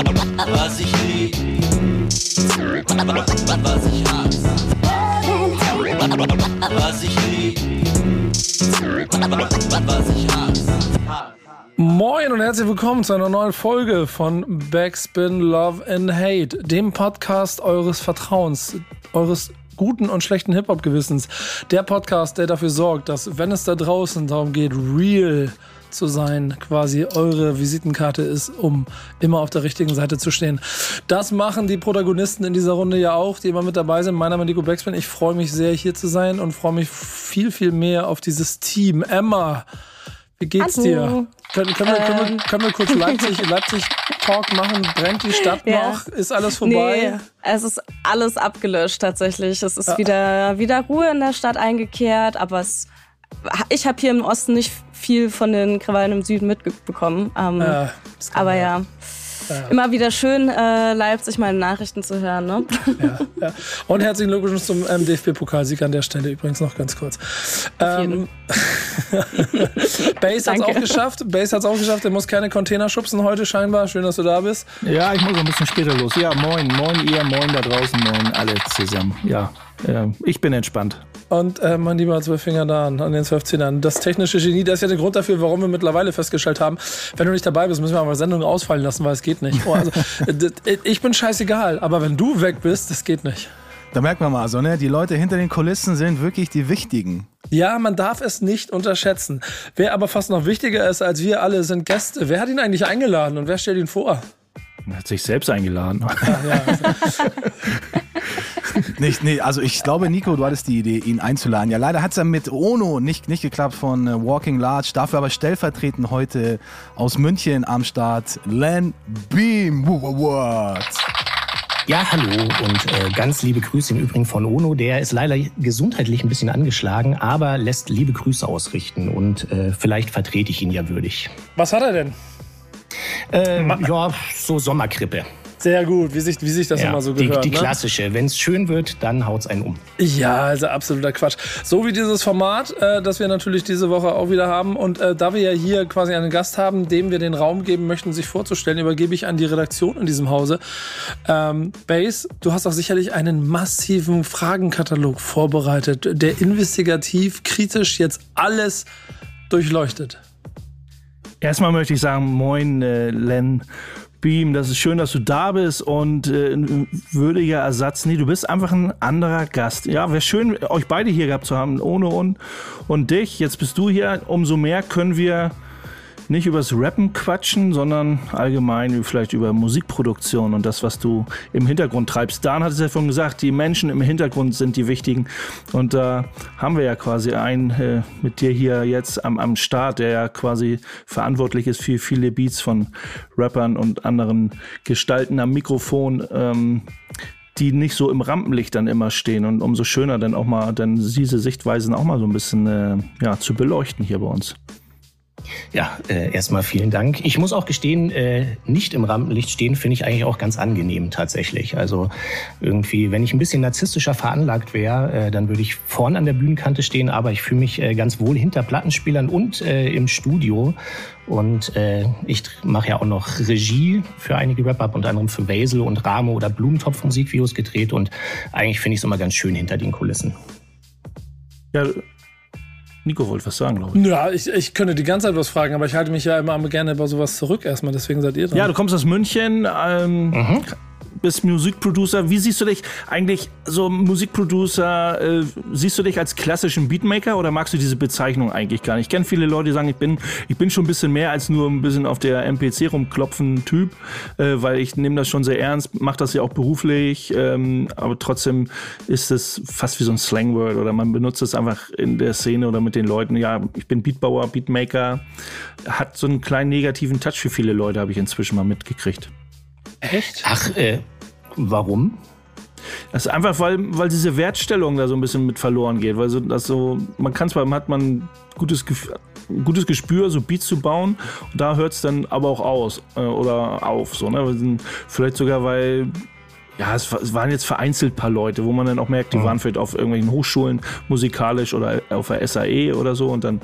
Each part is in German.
Was ich lieb, was ich hasse. Was ich lieb, was ich hasse. Moin und herzlich willkommen zu einer neuen Folge von Backspin Love and Hate, dem Podcast eures Vertrauens, eures guten und schlechten Hip-Hop-Gewissens. Der Podcast, der dafür sorgt, dass, wenn es da draußen darum geht, real zu sein, quasi eure Visitenkarte ist, um immer auf der richtigen Seite zu stehen. Das machen die Protagonisten in dieser Runde ja auch, die immer mit dabei sind. Mein Name ist Nico Backspin. Ich freue mich sehr, hier zu sein und freue mich viel, viel mehr auf dieses Team. Emma, wie geht's Hallo. dir? Können, können, wir, können, wir, Äh. können wir kurz Leipzig, Leipzig Talk machen? Brennt die Stadt Ja. noch? Ist alles vorbei? Nee, es ist alles abgelöscht tatsächlich. Es ist wieder, wieder Ruhe in der Stadt eingekehrt, aber es, ich habe hier im Osten nicht viel von den Krawallen im Süden mitbekommen. Ähm, Äh, aber ja, immer wieder schön, äh, Leipzig meine Nachrichten zu hören. Ne? Ja. Und herzlichen Glückwunsch zum ähm, DFB-Pokalsieg an der Stelle übrigens noch ganz kurz. Ähm, Base hat's Danke. auch geschafft. Base hat's auch geschafft. Er muss keine Container schubsen heute scheinbar. Schön, dass du da bist. Ja, ich muss ein bisschen später los. Ja, moin, moin ihr, moin da draußen, moin alle zusammen. Ja, äh, ich bin entspannt. Und äh, mein lieber Zwölffinger da an den Zwölfzehnern. Das technische Genie, das ist ja der Grund dafür, warum wir mittlerweile festgestellt haben, wenn du nicht dabei bist, müssen wir aber Sendungen ausfallen lassen, weil es geht nicht. Oh, also, ich bin scheißegal, aber wenn du weg bist, das geht nicht. Da merkt man mal so, ne? Die Leute hinter den Kulissen sind wirklich die wichtigen. Ja, man darf es nicht unterschätzen. Wer aber fast noch wichtiger ist als wir alle, sind Gäste. Wer hat ihn eigentlich eingeladen und wer stellt ihn vor? Er hat sich selbst eingeladen. Nicht, nee, also ich glaube, Nico, du hattest die Idee, ihn einzuladen. Ja, leider hat es ja mit Ono nicht, nicht geklappt von äh, Walking Large. Dafür aber stellvertretend heute aus München am Start Len Beam. What? Ja, hallo und äh, ganz liebe Grüße im Übrigen von Ono. Der ist leider gesundheitlich ein bisschen angeschlagen, aber lässt liebe Grüße ausrichten und äh, vielleicht vertrete ich ihn ja würdig. Was hat er denn? Ähm, ja, so Sommerkrippe. Sehr gut, wie sich, wie sich das Ja, immer so die, gehört. die ne? klassische. Wenn es schön wird, dann haut's einen um. Ja, also absoluter Quatsch. So wie dieses Format, äh, das wir natürlich diese Woche auch wieder haben. Und äh, da wir ja hier quasi einen Gast haben, dem wir den Raum geben möchten, sich vorzustellen, übergebe ich an die Redaktion in diesem Hause. Ähm, Base, du hast auch sicherlich einen massiven Fragenkatalog vorbereitet, der investigativ, kritisch jetzt alles durchleuchtet. Erstmal möchte ich sagen, moin äh, Len Beam, das ist schön, dass du da bist und äh, ein würdiger Ersatz. Nee, du bist einfach ein anderer Gast. Ja, wäre schön, euch beide hier gehabt zu haben, ohne und, und dich. Jetzt bist du hier. Umso mehr können wir nicht übers Rappen quatschen, sondern allgemein vielleicht über Musikproduktion und das, was du im Hintergrund treibst. Dan hat es ja vorhin gesagt, die Menschen im Hintergrund sind die wichtigen. Und da haben wir ja quasi einen äh, mit dir hier jetzt am, am Start, der ja quasi verantwortlich ist für viele Beats von Rappern und anderen Gestalten am Mikrofon. Ähm, die nicht so im Rampenlicht dann immer stehen und umso schöner dann auch mal dann diese Sichtweisen auch mal so ein bisschen äh, ja, zu beleuchten hier bei uns. Ja, äh, erstmal vielen Dank. Ich muss auch gestehen, äh, nicht im Rampenlicht stehen finde ich eigentlich auch ganz angenehm tatsächlich. Also irgendwie, wenn ich ein bisschen narzisstischer veranlagt wäre, äh, dann würde ich vorn an der Bühnenkante stehen, aber ich fühle mich äh, ganz wohl hinter Plattenspielern und äh, im Studio. Und äh, ich mache ja auch noch Regie für einige hab unter anderem für Basil und Ramo oder Blumentopf Musikvideos gedreht und eigentlich finde ich es immer ganz schön hinter den Kulissen. Ja, Nico wollte was sagen, glaube ich. Ja, ich, ich könnte die ganze Zeit was fragen, aber ich halte mich ja immer gerne bei sowas zurück erstmal, deswegen seid ihr dran. Ja, du kommst aus München, ähm, bist Musikproducer. Wie siehst du dich eigentlich, so Musikproducer, äh, siehst du dich als klassischen Beatmaker oder magst du diese Bezeichnung eigentlich gar nicht? Ich kenne viele Leute, die sagen, ich bin, ich bin schon ein bisschen mehr als nur ein bisschen auf der MPC rumklopfen Typ, äh, weil ich nehme das schon sehr ernst, mache das ja auch beruflich, ähm, aber trotzdem ist es fast wie so ein Slangword oder man benutzt es einfach in der Szene oder mit den Leuten. Ja, ich bin Beatbauer, Beatmaker, hat so einen kleinen negativen Touch für viele Leute, habe ich inzwischen mal mitgekriegt. Echt? Ach, äh, warum? Das ist einfach, weil, weil diese Wertstellung da so ein bisschen mit verloren geht. Weil so, das so, man kann zwar, hat man gutes, Gef- ein gutes Gespür, so Beats zu bauen, und da hört es dann aber auch aus äh, oder auf. So, ne? Vielleicht sogar, weil ja, es, es waren jetzt vereinzelt paar Leute, wo man dann auch merkt, die Mhm. waren vielleicht auf irgendwelchen Hochschulen musikalisch oder auf der SAE oder so und dann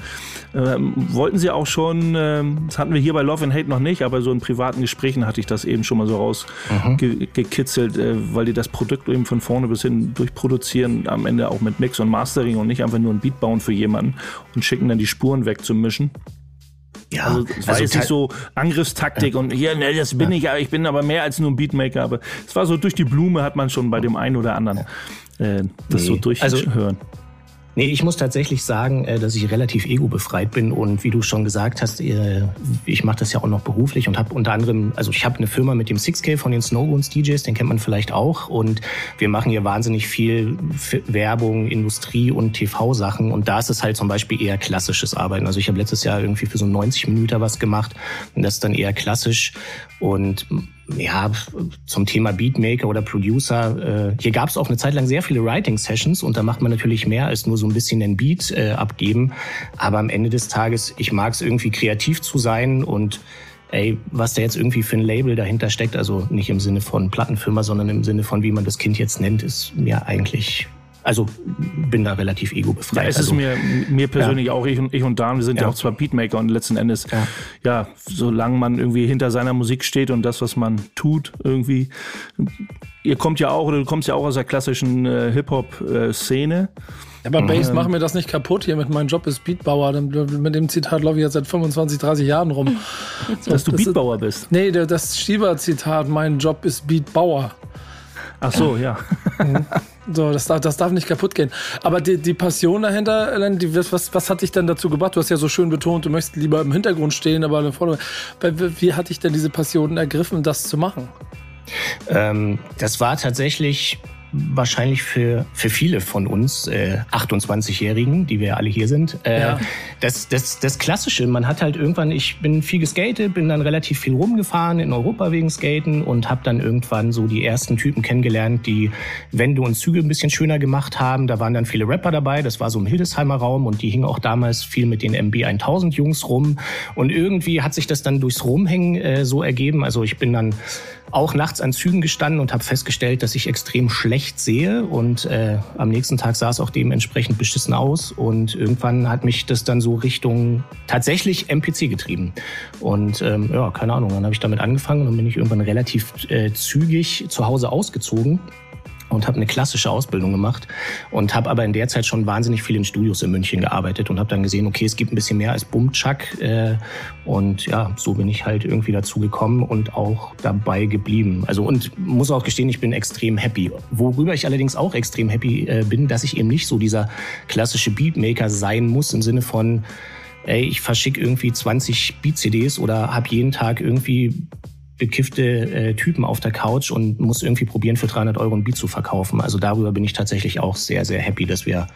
ähm, wollten sie auch schon, ähm, das hatten wir hier bei Love and Hate noch nicht, aber so in privaten Gesprächen hatte ich das eben schon mal so rausgekitzelt, äh, weil die das Produkt eben von vorne bis hin durchproduzieren, am Ende auch mit Mix und Mastering und nicht einfach nur ein Beat bauen für jemanden und schicken dann die Spuren wegzumischen. Ja, Also es war jetzt ta- nicht so Angriffstaktik und hier, ne, das bin ich, aber ich bin aber mehr als nur ein Beatmaker. Aber es war so durch die Blume hat man schon bei dem einen oder anderen äh, das Nee, so durchhören. also- Nee, ich muss tatsächlich sagen, äh, dass ich relativ ego-befreit bin und wie du schon gesagt hast, äh, ich mache das ja auch noch beruflich und habe unter anderem, also ich habe eine Firma mit dem 6K von den Snowbones DJs, den kennt man vielleicht auch und wir machen hier wahnsinnig viel Werbung, Industrie und TV-Sachen und da ist es halt zum Beispiel eher klassisches Arbeiten. Also ich habe letztes Jahr irgendwie für so 90 Minuten was gemacht und das ist dann eher klassisch und ja, zum Thema Beatmaker oder Producer, äh, hier gab es auch eine Zeit lang sehr viele Writing-Sessions und da macht man natürlich mehr als nur so ein bisschen den Beat äh, abgeben. Aber am Ende des Tages, ich mag es irgendwie kreativ zu sein und ey, was da jetzt irgendwie für ein Label dahinter steckt, also nicht im Sinne von Plattenfirma, sondern im Sinne von, wie man das Kind jetzt nennt, ist mir eigentlich, also bin da relativ ja, ego-befreit. es also, ist mir, mir persönlich auch, ich und, ich und Dan, wir sind ja. Ja. auch zwar Beatmaker und letzten Endes, ja. Ja. solange man irgendwie hinter seiner Musik steht und das, was man tut, irgendwie. Ihr kommt ja auch, oder du kommst ja auch aus der klassischen äh, Hip-Hop-Szene. Aber Bass, mach mir das nicht kaputt hier mit meinem Job ist Beatbauer. Mit dem Zitat laufe ich jetzt seit 25, 30 Jahren rum. So, dass du das ist- Beatbauer bist. Nee, das Schieber-Zitat, mein Job ist Beatbauer. Ach so, ja. So, das darf, das darf nicht kaputt gehen. Aber die, die Passion dahinter, Ellen, die, was, was hat dich denn dazu gebracht? Du hast ja so schön betont, du möchtest lieber im Hintergrund stehen, aber im Vordergrund. Wie hat dich denn diese Passion ergriffen, das zu machen? Ähm, das war tatsächlich wahrscheinlich für, für viele von uns äh, 28-Jährigen, die wir alle hier sind, äh, Ja. das, das, das Klassische. Man hat halt irgendwann, ich bin viel geskatet, bin dann relativ viel rumgefahren in Europa wegen Skaten und habe dann irgendwann so die ersten Typen kennengelernt, die Wände und Züge ein bisschen schöner gemacht haben. Da waren dann viele Rapper dabei, das war so im Hildesheimer Raum und die hingen auch damals viel mit den MB 1000 Jungs rum und irgendwie hat sich das dann durchs Rumhängen äh, so ergeben. Also ich bin dann auch nachts an Zügen gestanden und habe festgestellt, dass ich extrem schlecht sehe. Und äh, am nächsten Tag sah es auch dementsprechend beschissen aus. Und irgendwann hat mich das dann so Richtung tatsächlich MPC getrieben. Und ähm, ja, keine Ahnung, dann habe ich damit angefangen und bin ich irgendwann relativ äh, zügig zu Hause ausgezogen und habe eine klassische Ausbildung gemacht und habe aber in der Zeit schon wahnsinnig viel in Studios in München gearbeitet und habe dann gesehen, okay, es gibt ein bisschen mehr als Bumchuck äh, und ja, so bin ich halt irgendwie dazu gekommen und auch dabei geblieben. Also und muss auch gestehen, ich bin extrem happy. Worüber ich allerdings auch extrem happy äh, bin, dass ich eben nicht so dieser klassische Beatmaker sein muss im Sinne von ey, ich verschicke irgendwie 20 Beat-CDs oder habe jeden Tag irgendwie bekiffte äh, Typen auf der Couch und muss irgendwie probieren, für 300 Euro ein Beat zu verkaufen. Also darüber bin ich tatsächlich auch sehr, sehr happy, dass wir,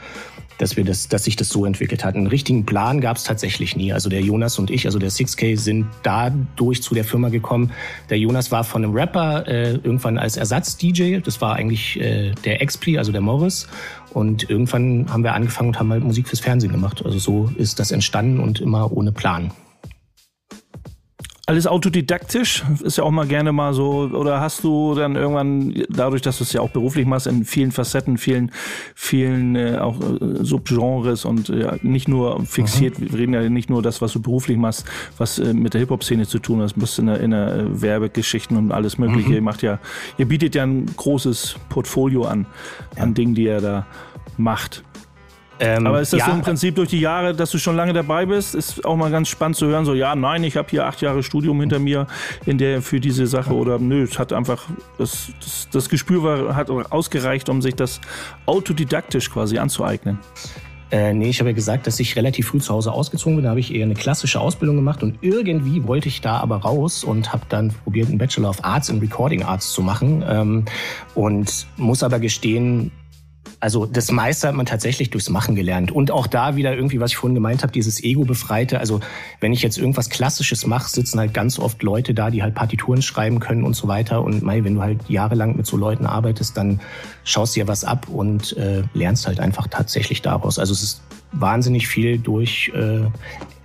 dass wir das, dass sich das so entwickelt hat. Einen richtigen Plan gab es tatsächlich nie. Also der Jonas und ich, also der 6K, sind dadurch zu der Firma gekommen. Der Jonas war von einem Rapper äh, irgendwann als Ersatz-DJ. Das war eigentlich äh, der Expli, also der Morris. Und irgendwann haben wir angefangen und haben halt Musik fürs Fernsehen gemacht. Also so ist das entstanden und immer ohne Plan. Alles autodidaktisch, ist ja auch mal gerne mal so, oder hast du dann irgendwann, dadurch, dass du es ja auch beruflich machst, in vielen Facetten, vielen, vielen äh, auch äh, Subgenres und ja, nicht nur fixiert, wir reden ja nicht nur das, was du beruflich machst, was äh, mit der Hip-Hop-Szene zu tun hat, du bist in der, in der äh, Werbegeschichten und alles mögliche, ihr macht ja, ihr bietet ja ein großes Portfolio an, an Dingen, die ihr da macht. Ähm, Aber ist das ja, so im Prinzip durch die Jahre, dass du schon lange dabei bist? Ist auch mal ganz spannend zu hören, so ja, nein, ich habe hier acht Jahre Studium hinter mir in der für diese Sache oder nö, es hat einfach das, das, das Gespür war, hat ausgereicht, um sich das autodidaktisch quasi anzueignen. Äh, nee, ich habe ja gesagt, dass ich relativ früh zu Hause ausgezogen bin. Da habe ich eher eine klassische Ausbildung gemacht und irgendwie wollte ich da aber raus und habe dann probiert, einen Bachelor of Arts in Recording Arts zu machen ähm, und muss aber gestehen, also das meiste hat man tatsächlich durchs Machen gelernt. Und auch da wieder irgendwie, was ich vorhin gemeint habe, dieses Ego-Befreite. Also wenn ich jetzt irgendwas Klassisches mache, sitzen halt ganz oft Leute da, die halt Partituren schreiben können und so weiter. Und mei, wenn du halt jahrelang mit so Leuten arbeitest, dann schaust dir was ab und äh, lernst halt einfach tatsächlich daraus. Also es ist wahnsinnig viel durch äh,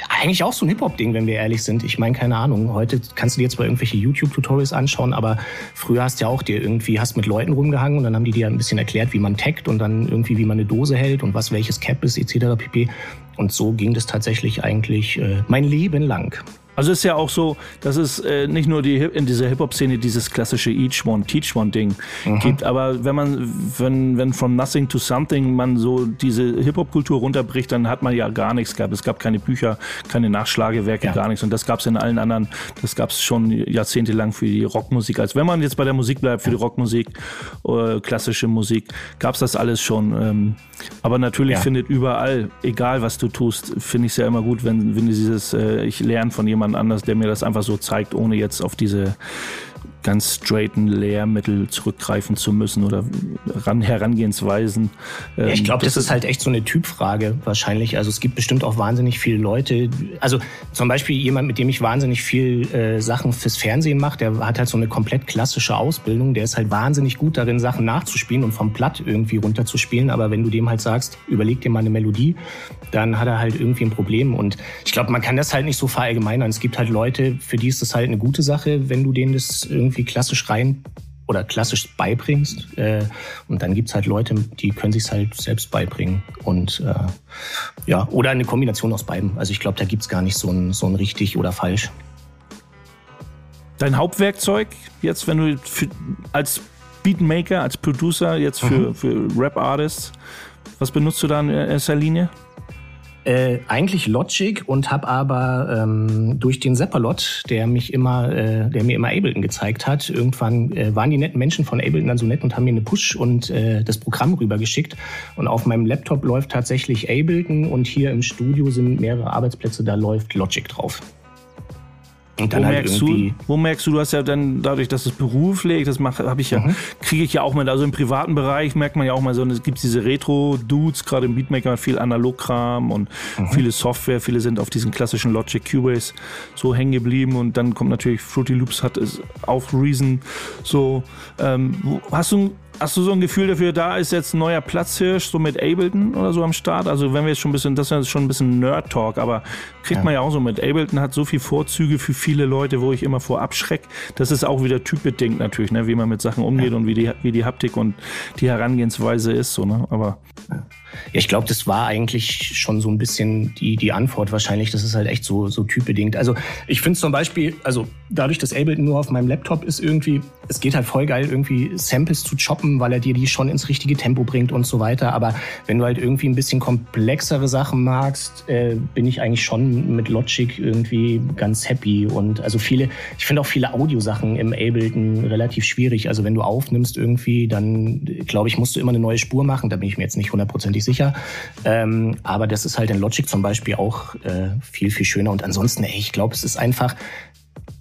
eigentlich auch so ein Hip-Hop-Ding, wenn wir ehrlich sind. Ich meine, keine Ahnung. Heute kannst du dir jetzt mal irgendwelche YouTube-Tutorials anschauen, aber früher hast du ja auch dir irgendwie, hast mit Leuten rumgehangen und dann haben die dir ein bisschen erklärt, wie man taggt und dann irgendwie, wie man eine Dose hält und was welches Cap ist, etc. pp. Und so ging das tatsächlich eigentlich äh, mein Leben lang. Also ist ja auch so, dass es äh, nicht nur die, in dieser Hip-Hop-Szene dieses klassische Each One, Teach One-Ding mhm. gibt, aber wenn man, wenn, wenn from nothing to something man so diese Hip-Hop-Kultur runterbricht, dann hat man ja gar nichts gehabt. Es gab keine Bücher, keine Nachschlagewerke, ja. gar nichts. Und das gab es in allen anderen, das gab es schon jahrzehntelang für die Rockmusik. Als wenn man jetzt bei der Musik bleibt, für die Rockmusik, äh, klassische Musik, gab es das alles schon. Ähm, aber natürlich ja. findet überall, egal was du tust, finde ich es ja immer gut, wenn, wenn dieses, äh, ich lerne von jemand anders, der mir das einfach so zeigt, ohne jetzt auf diese ganz straighten Lehrmittel zurückgreifen zu müssen oder ran, Herangehensweisen. Ähm, ich glaube, das, das, ist halt echt so eine Typfrage wahrscheinlich. Also es gibt bestimmt auch wahnsinnig viele Leute. Also zum Beispiel jemand, mit dem ich wahnsinnig viel äh, Sachen fürs Fernsehen mache, der hat halt so eine komplett klassische Ausbildung. Der ist halt wahnsinnig gut darin, Sachen nachzuspielen und vom Blatt irgendwie runterzuspielen. Aber wenn du dem halt sagst, überleg dir mal eine Melodie, dann hat er halt irgendwie ein Problem. Und ich glaube, man kann das halt nicht so verallgemeinern. Es gibt halt Leute, für die ist das halt eine gute Sache, wenn du denen das irgendwie irgendwie klassisch rein oder klassisch beibringst. Äh, und dann gibt's halt Leute, die können sich halt selbst beibringen. Und äh, ja, oder eine Kombination aus beiden. Also ich glaube, da gibt's gar nicht so ein, so ein richtig oder falsch. Dein Hauptwerkzeug jetzt, wenn du für, als Beatmaker, als Producer, jetzt für, mhm. für Rap-Artists, was benutzt du da in erster Linie? Äh, eigentlich Logic und habe aber ähm, durch den Seppalot, der mich immer, äh, der mir immer Ableton gezeigt hat, irgendwann äh, waren die netten Menschen von Ableton dann so nett und haben mir eine Push und äh, das Programm rübergeschickt. Und auf meinem Laptop läuft tatsächlich Ableton und hier im Studio sind mehrere Arbeitsplätze, da läuft Logic drauf. Und dann wo, halt merkst du, wo merkst du, du hast ja dann dadurch, dass es beruflich, das mache, habe ich ja, mhm. kriege ich ja auch mit. Also im privaten Bereich merkt man ja auch mal so, es gibt diese Retro-Dudes, gerade im Beatmaker viel Analogkram und mhm. viele Software, viele sind auf diesen klassischen Logic Cubase so hängen geblieben und dann kommt natürlich Fruity Loops hat es auf Reason so. Ähm, hast du Hast du so ein Gefühl dafür, da ist jetzt ein neuer Platzhirsch, so mit Ableton oder so am Start? Also wenn wir jetzt schon ein bisschen, das ist schon ein bisschen Nerd-Talk, aber kriegt ja. man ja auch so mit. Ableton hat so viele Vorzüge für viele Leute, wo ich immer vor abschreck. Das ist auch wieder typbedingt natürlich, ne? wie man mit Sachen umgeht ja. und wie die, wie die Haptik und die Herangehensweise ist. So, ne? Aber ja, ich glaube, das war eigentlich schon so ein bisschen die, die Antwort wahrscheinlich. Das ist halt echt so, so typbedingt. Also ich finde zum Beispiel, also dadurch, dass Ableton nur auf meinem Laptop ist, irgendwie, es geht halt voll geil, irgendwie Samples zu choppen weil er dir die schon ins richtige Tempo bringt und so weiter. Aber wenn du halt irgendwie ein bisschen komplexere Sachen magst, äh, bin ich eigentlich schon mit Logic irgendwie ganz happy. Und also viele, ich finde auch viele Audiosachen im Ableton relativ schwierig. Also wenn du aufnimmst irgendwie, dann glaube ich, musst du immer eine neue Spur machen. Da bin ich mir jetzt nicht hundertprozentig sicher. Ähm, aber das ist halt in Logic zum Beispiel auch äh, viel, viel schöner. Und ansonsten, ey, ich glaube, es ist einfach,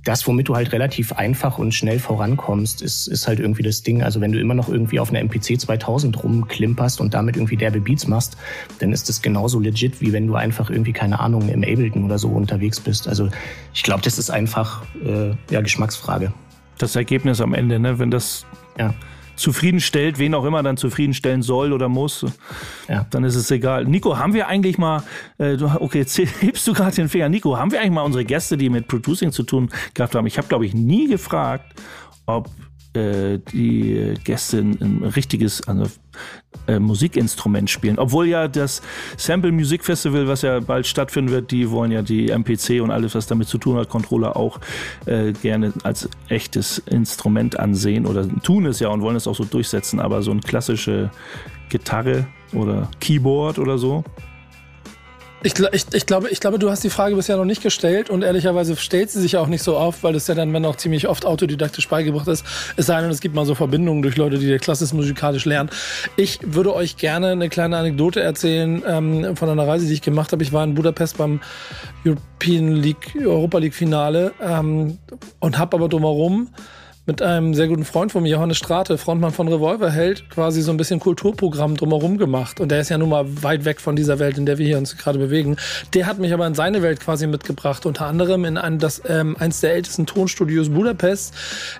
das, womit du halt relativ einfach und schnell vorankommst, ist, ist halt irgendwie das Ding. Also wenn du immer noch irgendwie auf einer MPC 2000 rumklimperst und damit irgendwie derbe Beats machst, dann ist das genauso legit, wie wenn du einfach irgendwie, keine Ahnung, im Ableton oder so unterwegs bist. Also ich glaube, das ist einfach äh, ja, Geschmacksfrage. Das Ergebnis am Ende, ne? wenn das ja zufriedenstellt, wen auch immer dann zufriedenstellen soll oder muss, ja. dann ist es egal. Nico, haben wir eigentlich mal, äh, okay, jetzt hebst du gerade den Finger. Nico, haben wir eigentlich mal unsere Gäste, die mit Producing zu tun gehabt haben? Ich habe, glaube ich, nie gefragt, ob äh, die Gäste ein, richtiges also, äh, Musikinstrument spielen. Obwohl ja das Sample Music Festival, was ja bald stattfinden wird, die wollen ja die MPC und alles, was damit zu tun hat, Controller auch äh, gerne als echtes Instrument ansehen oder tun es ja und wollen es auch so durchsetzen. Aber so eine klassische Gitarre oder Keyboard oder so, ich, ich, ich, glaube, ich glaube, du hast die Frage bisher noch nicht gestellt und ehrlicherweise stellt sie sich auch nicht so auf, weil das ja dann, wenn auch ziemlich oft autodidaktisch beigebracht ist, es sei denn, es gibt mal so Verbindungen durch Leute, die klassisch musikalisch lernen. Ich würde euch gerne eine kleine Anekdote erzählen ähm, von einer Reise, die ich gemacht habe. Ich war in Budapest beim European League, Europa League Finale ähm, und habe aber drumherum mit einem sehr guten Freund von mir, Johannes Strate, Frontmann von Revolverheld, quasi so ein bisschen Kulturprogramm drumherum gemacht. Und der ist ja nun mal weit weg von dieser Welt, in der wir hier uns gerade bewegen. Der hat mich aber in seine Welt quasi mitgebracht, unter anderem in ein, das, ähm, eins der ältesten Tonstudios Budapest,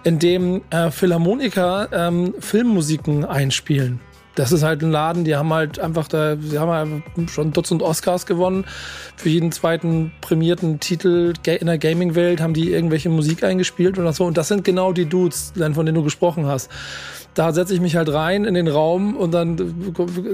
in dem äh, Philharmoniker ähm, Filmmusiken einspielen. Das ist halt ein Laden, die haben halt einfach da, sie haben halt schon Dutzend Oscars gewonnen. Für jeden zweiten prämierten Titel in der Gaming-Welt haben die irgendwelche Musik eingespielt oder so. Und das sind genau die Dudes, von denen du gesprochen hast da setze ich mich halt rein in den Raum und dann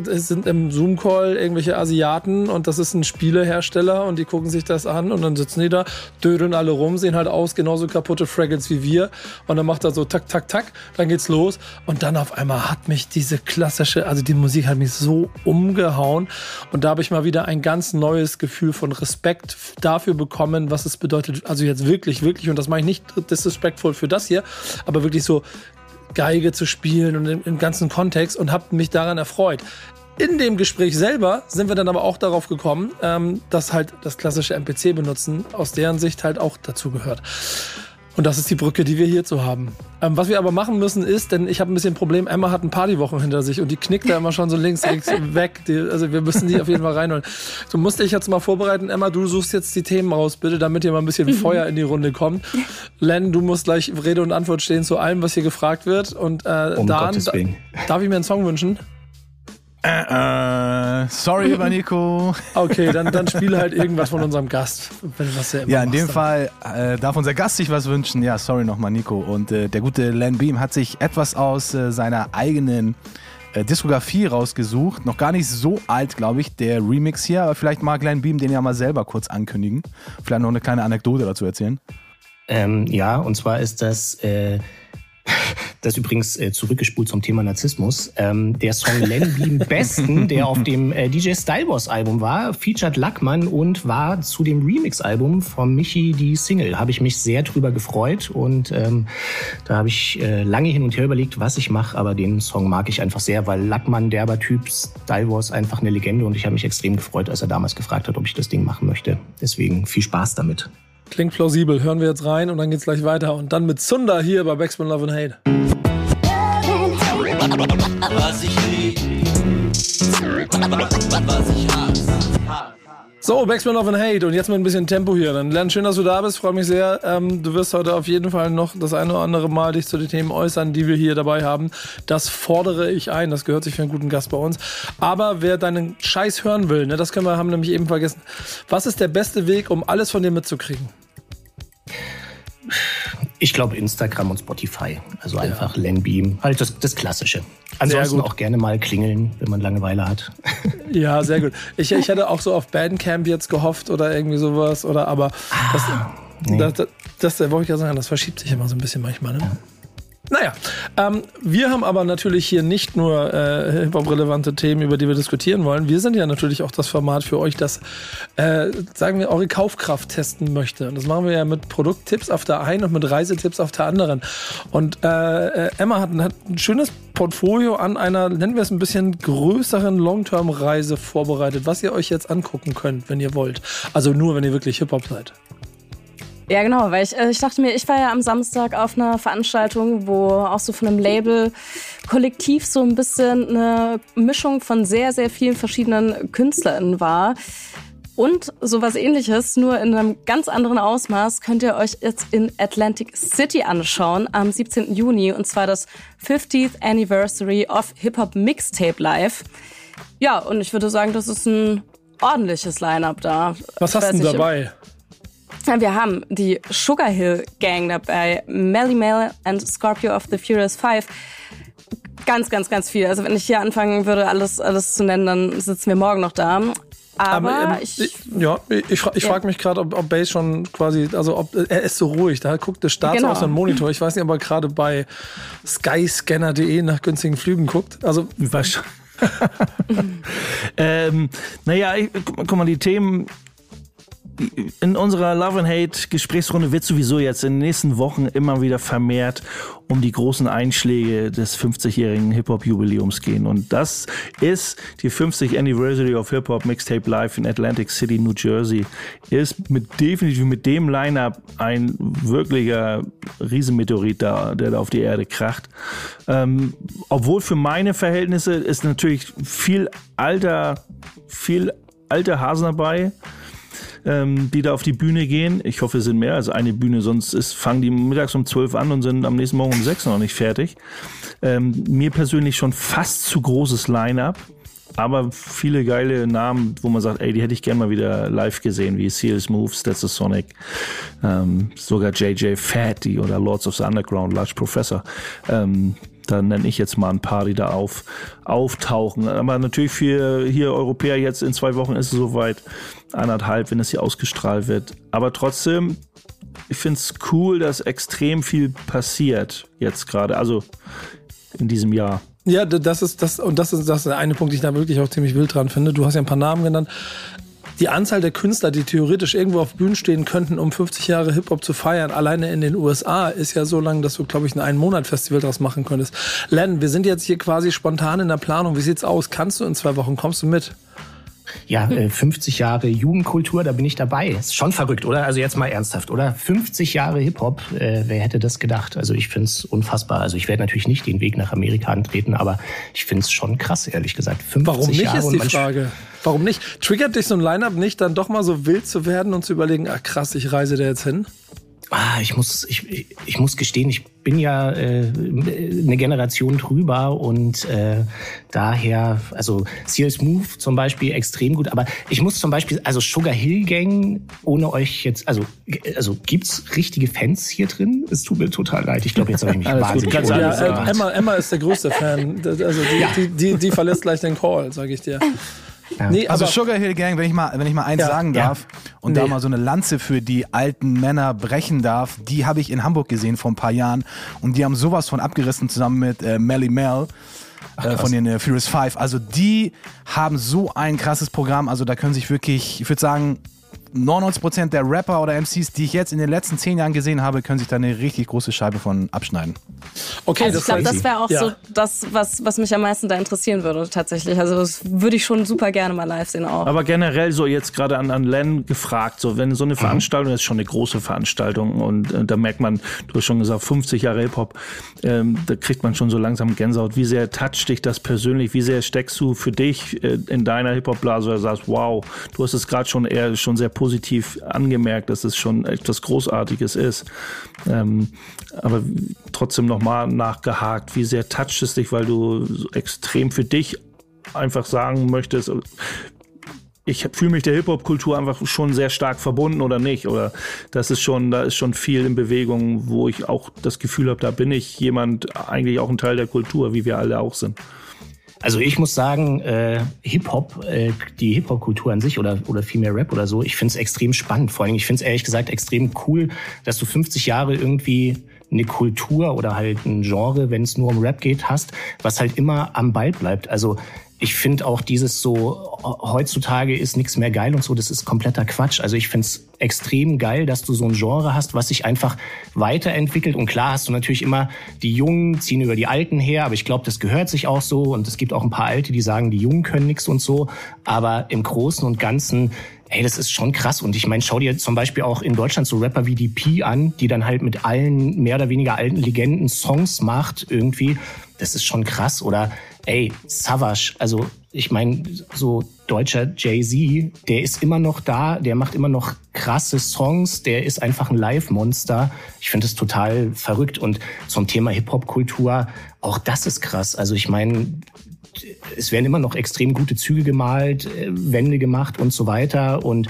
sind im Zoom-Call irgendwelche Asiaten und das ist ein Spielehersteller und die gucken sich das an und dann sitzen die da, dödeln alle rum, sehen halt aus genauso kaputte Fraggles wie wir und dann macht er so tak, tak, tak, dann geht's los und dann auf einmal hat mich diese klassische, also die Musik hat mich so umgehauen und da habe ich mal wieder ein ganz neues Gefühl von Respekt dafür bekommen, was es bedeutet, also jetzt wirklich, wirklich und das mache ich nicht disrespectful für das hier, aber wirklich so Geige zu spielen und im, im ganzen Kontext und habe mich daran erfreut. In dem Gespräch selber sind wir dann aber auch darauf gekommen, ähm, dass halt das klassische MPC benutzen aus deren Sicht halt auch dazu gehört. Und das ist die Brücke, die wir hierzu haben. Ähm, was wir aber machen müssen ist, denn ich habe ein bisschen ein Problem, Emma hat ein Partywochen hinter sich und die knickt da immer schon so links, links weg. Die, also wir müssen die auf jeden Fall reinholen. Du musst dich jetzt mal vorbereiten, Emma, du suchst jetzt die Themen raus, bitte, damit hier mal ein bisschen mhm. Feuer in die Runde kommt. Len, du musst gleich Rede und Antwort stehen zu allem, was hier gefragt wird. Und äh, um Dan, darf ich mir einen Song wünschen? Äh, äh, sorry, lieber Nico. Okay, dann, dann spiele halt irgendwas von unserem Gast. Wenn was ja, ja in dem dann. Fall äh, darf unser Gast sich was wünschen. Ja, sorry nochmal, Nico. Und äh, der gute Len Beam hat sich etwas aus äh, seiner eigenen äh, Diskografie rausgesucht. Noch gar nicht so alt, glaube ich, der Remix hier. Aber vielleicht mag Len Beam den ja mal selber kurz ankündigen. Vielleicht noch eine kleine Anekdote dazu erzählen. Ähm, ja, und zwar ist das das übrigens äh, zurückgespult zum Thema Narzissmus. Ähm, der Song Len Beam Besten, der auf dem äh, DJ Styleboss Album war, featured Lackmann und war zu dem Remix-Album von Michi die Single. Habe ich mich sehr drüber gefreut und ähm, da habe ich äh, lange hin und her überlegt, was ich mache, aber den Song mag ich einfach sehr, weil Lackmann, derber Typ, Styleboss einfach eine Legende und ich habe mich extrem gefreut, als er damals gefragt hat, ob ich das Ding machen möchte. Deswegen viel Spaß damit. Klingt plausibel. Hören wir jetzt rein und dann geht's gleich weiter. Und dann mit Zunder hier bei Backspin Love and Hate. Was ich lieb, was ich hasse. So, Backspin Love and Hate und jetzt mit ein bisschen Tempo hier. Dann Lernen, schön, dass du da bist, freue mich sehr. Ähm, du wirst heute auf jeden Fall noch das eine oder andere Mal dich zu den Themen äußern, die wir hier dabei haben. Das fordere ich ein, das gehört sich für einen guten Gast bei uns. Aber wer deinen Scheiß hören will, ne, das können wir haben nämlich eben vergessen. Was ist der beste Weg, um alles von dir mitzukriegen? Ich glaube Instagram und Spotify. Also ja. einfach Lenbeam. Halt das, das Klassische. Ansonsten auch gerne mal klingeln, wenn man Langeweile hat. Ja, sehr gut. Ich, ich hätte auch so auf Bandcamp jetzt gehofft oder irgendwie sowas. Oder aber ah, das, nee. das, das, das, wollte ich ja sagen, das verschiebt sich immer so ein bisschen manchmal. Ne? Ja. Naja, ähm, wir haben aber natürlich hier nicht nur äh, Hip-Hop-relevante Themen, über die wir diskutieren wollen. Wir sind ja natürlich auch das Format für euch, das, äh, sagen wir, eure Kaufkraft testen möchte. Und das machen wir ja mit Produkttipps auf der einen und mit Reisetipps auf der anderen. Und äh, äh Emma hat, hat ein schönes Portfolio an einer, nennen wir es ein bisschen größeren Long-Term-Reise vorbereitet, was ihr euch jetzt angucken könnt, wenn ihr wollt. Also nur, wenn ihr wirklich Hip-Hop seid. Ja, genau, weil ich, äh, ich dachte mir, ich war ja am Samstag auf einer Veranstaltung, wo auch so von einem Label kollektiv so ein bisschen eine Mischung von sehr, sehr vielen verschiedenen KünstlerInnen war. Und sowas ähnliches, nur in einem ganz anderen Ausmaß, könnt ihr euch jetzt in Atlantic City anschauen am 17. Juni. Und zwar das 50th Anniversary of Hip Hop Mixtape Live. Ja, und ich würde sagen, das ist ein ordentliches Line-up da. Was hast du denn dabei? Wir haben die Sugar Hill Gang dabei, Melly Mel and Scorpio of the Furious Five. Ganz, ganz, ganz viel. Also wenn ich hier anfangen würde, alles, alles zu nennen, dann sitzen wir morgen noch da. Aber, Aber ähm, ich, ich, ja, ich, ich, ich ja. frage mich gerade, ob, ob Base schon quasi, also ob er ist so ruhig, da guckt der Start genau. aus dem Monitor. Ich weiß nicht, ob er gerade bei skyscanner.de nach günstigen Flügen guckt. Also wahrscheinlich. ähm, naja, guck mal, die Themen, in unserer Love and Hate Gesprächsrunde wird sowieso jetzt in den nächsten Wochen immer wieder vermehrt um die großen Einschläge des 50-jährigen Hip-Hop-Jubiläums gehen. Und das ist die 50 Anniversary of Hip-Hop Mixtape Live in Atlantic City, New Jersey. Ist mit definitiv mit dem Line-Up ein wirklicher Riesenmeteorit da, der da auf die Erde kracht. Ähm, obwohl für meine Verhältnisse ist natürlich viel alter, viel alter Hasen dabei ähm, die da auf die Bühne gehen. Ich hoffe, es sind mehr als eine Bühne, sonst ist, fangen die mittags um 12 an und sind am nächsten Morgen um 6 noch nicht fertig. Ähm, mir persönlich schon fast zu großes Line-up aber viele geile Namen, wo man sagt, ey, die hätte ich gerne mal wieder live gesehen, wie Seals Moves, That's a Sonic, ähm, sogar JJ Fatty oder Lords of the Underground, Large Professor. Ähm, da nenne ich jetzt mal ein paar, die da auf, auftauchen. Aber natürlich für hier Europäer jetzt in zwei Wochen ist es soweit, anderthalb, wenn es hier ausgestrahlt wird. Aber trotzdem, ich finde es cool, dass extrem viel passiert jetzt gerade, also in diesem Jahr. Ja, das ist das und das ist das der eine Punkt, den ich da wirklich auch ziemlich wild dran finde. Du hast ja ein paar Namen genannt. Die Anzahl der Künstler, die theoretisch irgendwo auf Bühnen stehen könnten, um 50 Jahre Hip-Hop zu feiern, alleine in den USA, ist ja so lang, dass du, glaube ich, ein Ein-Monat-Festival daraus machen könntest. Len, wir sind jetzt hier quasi spontan in der Planung. Wie sieht's aus? Kannst du in zwei Wochen? Kommst du mit? Ja, äh, 50 Jahre Jugendkultur, da bin ich dabei. Ist schon verrückt, oder? Also jetzt mal ernsthaft, oder? 50 Jahre Hip-Hop, äh, wer hätte das gedacht? Also ich find's unfassbar. Also ich werde natürlich nicht den Weg nach Amerika antreten, aber ich find's schon krass, ehrlich gesagt. 50 Warum nicht, Jahre ist die Frage. Warum nicht? Triggert dich so ein Line-Up nicht, dann doch mal so wild zu werden und zu überlegen, ach krass, ich reise da jetzt hin? Ah, ich muss, ich, ich muss gestehen, ich bin ja äh, eine Generation drüber und äh, daher, also CS Move zum Beispiel extrem gut, aber ich muss zum Beispiel, also Sugar Hill Gang, ohne euch jetzt, also, also gibt's richtige Fans hier drin? Es tut mir total leid. Ich glaube, jetzt habe ich mich gut, wahnsinnig kannst Ja, äh. Emma, Emma ist der größte Fan. Also die, Ja. die, die, die verlässt gleich den Call, sage ich dir. Nee, Also Sugar Hill Gang, wenn ich mal, wenn ich mal eins Ja, sagen ja. darf und da Nee. mal so eine Lanze für die alten Männer brechen darf, die habe ich in Hamburg gesehen vor ein paar Jahren und die haben sowas von abgerissen zusammen mit äh, Melly Mel. Äh, von den äh, Furious Five. Also die haben so ein krasses Programm. Also da können sich wirklich, ich würde sagen, 99% der Rapper oder MCs, die ich jetzt in den letzten zehn Jahren gesehen habe, können sich da eine richtig große Scheibe von abschneiden. okay, Also ich glaube, das wäre auch ja. so das, was, was mich am meisten da interessieren würde, tatsächlich. Also das würde ich schon super gerne mal live sehen auch. Aber generell so jetzt gerade an, an Len gefragt, so wenn so eine Mhm. Veranstaltung das ist schon eine große Veranstaltung und äh, da merkt man, du hast schon gesagt, 50 Jahre Hip-Hop, ähm, da kriegt man schon so langsam Gänsehaut. Wie sehr toucht dich das persönlich? Wie sehr steckst du für dich äh, in deiner Hip-Hop-Blase oder sagst, wow, du hast es gerade schon eher schon sehr positiv angemerkt, dass es schon etwas Großartiges ist. Ähm, aber trotzdem nochmal nachgehakt, wie sehr toucht es dich, weil du so extrem für dich einfach sagen möchtest, ich fühle mich der Hip-Hop-Kultur einfach schon sehr stark verbunden oder nicht. Oder das ist schon, da ist schon viel in Bewegung, wo ich auch das Gefühl habe, da bin ich jemand, eigentlich auch ein Teil der Kultur, wie wir alle auch sind. Also ich muss sagen, äh, Hip-Hop, äh, die Hip-Hop-Kultur an sich oder, oder vielmehr Rap oder so, ich finde es extrem spannend. Vor allem, ich finde es ehrlich gesagt extrem cool, dass du 50 Jahre irgendwie eine Kultur oder halt ein Genre, wenn es nur um Rap geht, hast, was halt immer am Ball bleibt. Also ich finde auch dieses so, heutzutage ist nichts mehr geil und so, das ist kompletter Quatsch. Also ich finde es extrem geil, dass du so ein Genre hast, was sich einfach weiterentwickelt. Und klar hast du natürlich immer, die Jungen ziehen über die Alten her, aber ich glaube, das gehört sich auch so. Und es gibt auch ein paar Alte, die sagen, die Jungen können nichts und so. Aber im Großen und Ganzen Ey, das ist schon krass. Und ich meine, schau dir zum Beispiel auch in Deutschland so Rapper wie die P an, die dann halt mit allen mehr oder weniger alten Legenden Songs macht irgendwie. Das ist schon krass. Oder ey, Savage, also ich meine, so deutscher Jay-Z, der ist immer noch da, der macht immer noch krasse Songs, der ist einfach ein Live-Monster. Ich finde es total verrückt. Und zum Thema Hip-Hop-Kultur, auch das ist krass. Also ich meine, es werden immer noch extrem gute Züge gemalt, äh, Wände gemacht und so weiter. Und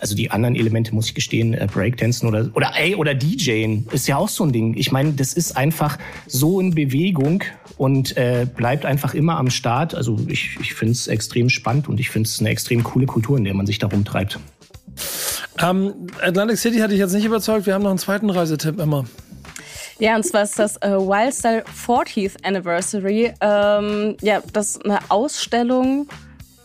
also die anderen Elemente, muss ich gestehen, äh, Breakdancen oder, oder, ey, oder DJen ist ja auch so ein Ding. Ich meine, das ist einfach so in Bewegung und äh, bleibt einfach immer am Start. Also ich, ich finde es extrem spannend und ich finde es eine extrem coole Kultur, in der man sich da rumtreibt. Ähm, Atlantic City hatte ich jetzt nicht überzeugt. Wir haben noch einen zweiten Reisetipp immer. Ja, und zwar ist das äh, Wildstyle 40th Anniversary. Ähm, ja, das ist eine Ausstellung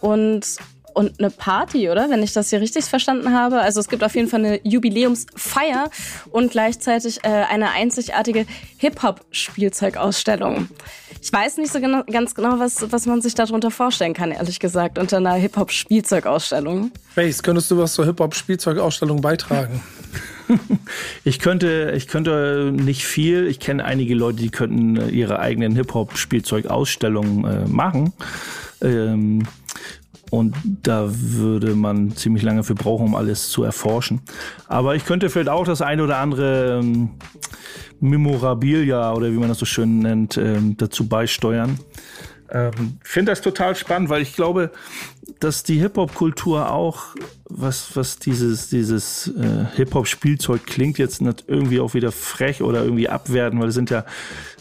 und, und eine Party, oder? Wenn ich das hier richtig verstanden habe. Also es gibt auf jeden Fall eine Jubiläumsfeier und gleichzeitig äh, eine einzigartige Hip-Hop-Spielzeugausstellung. Ich weiß nicht so genau, ganz genau, was, was man sich darunter vorstellen kann, ehrlich gesagt, unter einer Hip-Hop-Spielzeugausstellung. Base, könntest du was zur Hip-Hop-Spielzeugausstellung beitragen? Ich könnte, ich könnte nicht viel. Ich kenne einige Leute, die könnten äh, ihre eigenen Hip-Hop-Spielzeugausstellungen äh, machen. Ähm, und da würde man ziemlich lange für brauchen, um alles zu erforschen. Aber ich könnte vielleicht auch das eine oder andere ähm, Memorabilia oder wie man das so schön nennt, ähm, dazu beisteuern. Ähm, finde das total spannend, weil ich glaube, dass die Hip-Hop-Kultur auch, was, was dieses, dieses äh, Hip-Hop-Spielzeug klingt jetzt nicht irgendwie auch wieder frech oder irgendwie abwerten, weil es sind ja,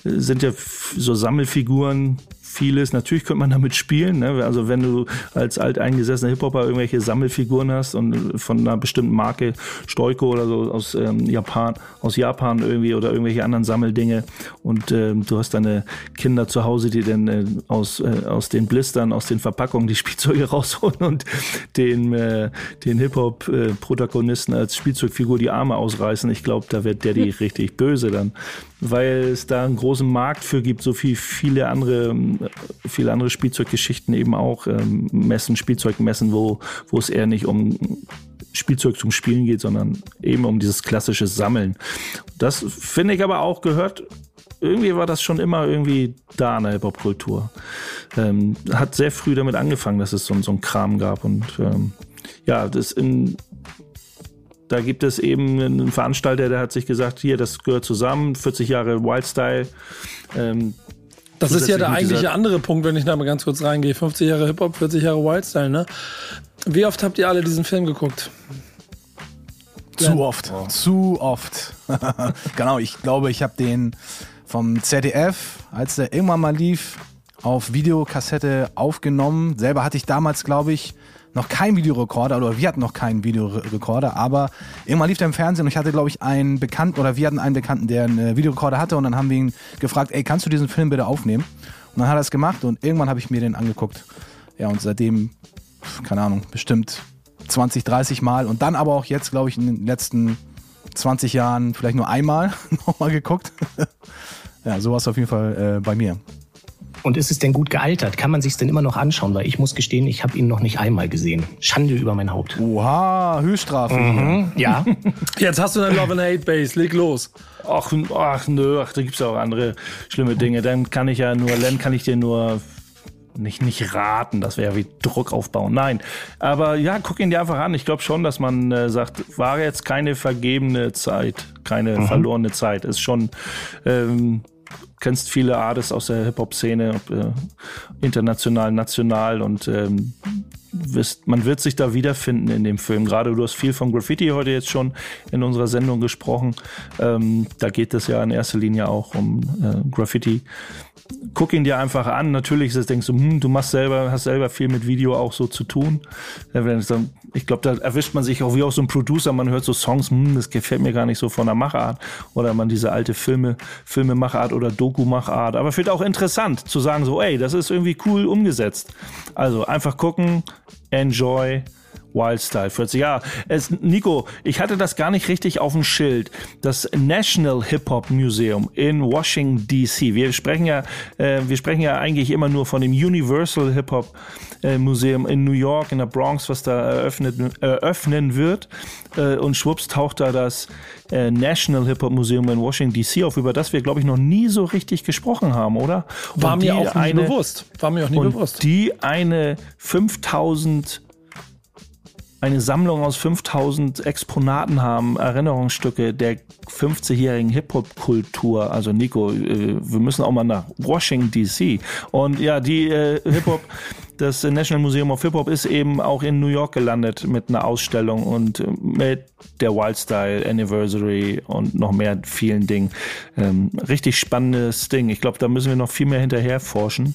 sind ja so Sammelfiguren, vieles. Natürlich könnte man damit spielen. Ne? Also wenn du als alteingesessener Hip-Hopper irgendwelche Sammelfiguren hast und von einer bestimmten Marke, Stoiko oder so aus ähm, Japan, aus Japan irgendwie oder irgendwelche anderen Sammeldinge und ähm, du hast deine Kinder zu Hause, die dann äh, aus, äh, aus den Blistern, aus den Verpackungen die Spielzeuge rausholen und den, äh, den Hip-Hop-Protagonisten als Spielzeugfigur die Arme ausreißen. Ich glaube, da wird der die richtig böse dann weil es da einen großen Markt für gibt, so wie viele andere, viele andere Spielzeuggeschichten eben auch, ähm, Messen, Spielzeugmessen, wo, wo es eher nicht um Spielzeug zum Spielen geht, sondern eben um dieses klassische Sammeln. Das finde ich aber auch gehört irgendwie war das schon immer irgendwie da in der Hip-Hop-Kultur. Ähm, hat sehr früh damit angefangen, dass es so, so einen Kram gab. Und ähm, ja, das in, da gibt es eben einen Veranstalter, der hat sich gesagt, hier, das gehört zusammen, 40 Jahre Wildstyle. Ähm, das ist ja der eigentliche andere Punkt, wenn ich da mal ganz kurz reingehe. 50 Jahre Hip-Hop, 40 Jahre Wildstyle, ne? Wie oft habt ihr alle diesen Film geguckt? Zu oft, oh. zu oft. genau, ich glaube, ich habe den vom ZDF, als der irgendwann mal lief, auf Videokassette aufgenommen. Selber hatte ich damals, glaube ich, noch kein Videorekorder oder wir hatten noch keinen Videorekorder, aber irgendwann lief der im Fernsehen und ich hatte, glaube ich, einen Bekannten oder wir hatten einen Bekannten, der einen Videorekorder hatte und dann haben wir ihn gefragt, ey, kannst du diesen Film bitte aufnehmen? Und dann hat er es gemacht und irgendwann habe ich mir den angeguckt. Ja, und seitdem, keine Ahnung, bestimmt 20, 30 Mal und dann aber auch jetzt, glaube ich, in den letzten 20 Jahren vielleicht nur einmal nochmal geguckt. ja, sowas auf jeden Fall äh, bei mir. Und ist es denn gut gealtert? Kann man sich denn immer noch anschauen? Weil ich muss gestehen, ich habe ihn noch nicht einmal gesehen. Schande über mein Haupt. Oha, Höchststrafe. Mhm, ja. Jetzt hast du eine Love and Hate Base. Leg los. Ach, ach nö, ach, da gibt's auch andere schlimme Dinge. Dann kann ich ja nur, Len kann ich dir nur nicht, nicht raten, das wäre wie Druck aufbauen. Nein, aber ja, guck ihn dir einfach an. Ich glaube schon, dass man äh, sagt, war jetzt keine vergebene Zeit, keine mhm. verlorene Zeit. Ist schon ähm, kennst viele Artists aus der Hip-Hop-Szene, äh, international, national und ähm, wirst, man wird sich da wiederfinden in dem Film. Gerade du hast viel von Graffiti heute jetzt schon in unserer Sendung gesprochen. Ähm, da geht es ja in erster Linie auch um äh, Graffiti guck ihn dir einfach an. Natürlich ist denkst du, hm, du machst selber, hast selber viel mit Video auch so zu tun. Ich glaube, da erwischt man sich auch wie auch so ein Producer, man hört so Songs, hm, das gefällt mir gar nicht so von der Machart. Oder man diese alte Filme, Filmemachart oder Doku-Machart. Aber finde auch interessant zu sagen, so, ey, das ist irgendwie cool umgesetzt. Also einfach gucken, enjoy. Wildstyle 40 Jahre. Es, Nico, ich hatte das gar nicht richtig auf dem Schild. Das National Hip Hop Museum in Washington D.C. Wir sprechen ja, äh, wir sprechen ja eigentlich immer nur von dem Universal Hip Hop äh, Museum in New York in der Bronx, was da eröffnet, eröffnen wird. Äh, und schwupps taucht da das äh, National Hip Hop Museum in Washington D.C. auf, über das wir glaube ich noch nie so richtig gesprochen haben, oder? War mir auch nie bewusst. War mir auch nie bewusst. Die eine 5000 eine Sammlung aus 5000 Exponaten haben, Erinnerungsstücke der 50-jährigen Hip-Hop-Kultur. Also Nico, äh, wir müssen auch mal nach Washington DC. Und ja, die äh, Hip-Hop, das National Museum of Hip-Hop ist eben auch in New York gelandet mit einer Ausstellung und äh, mit der Wildstyle Anniversary und noch mehr vielen Dingen. Ähm, richtig spannendes Ding. Ich glaube, da müssen wir noch viel mehr hinterher forschen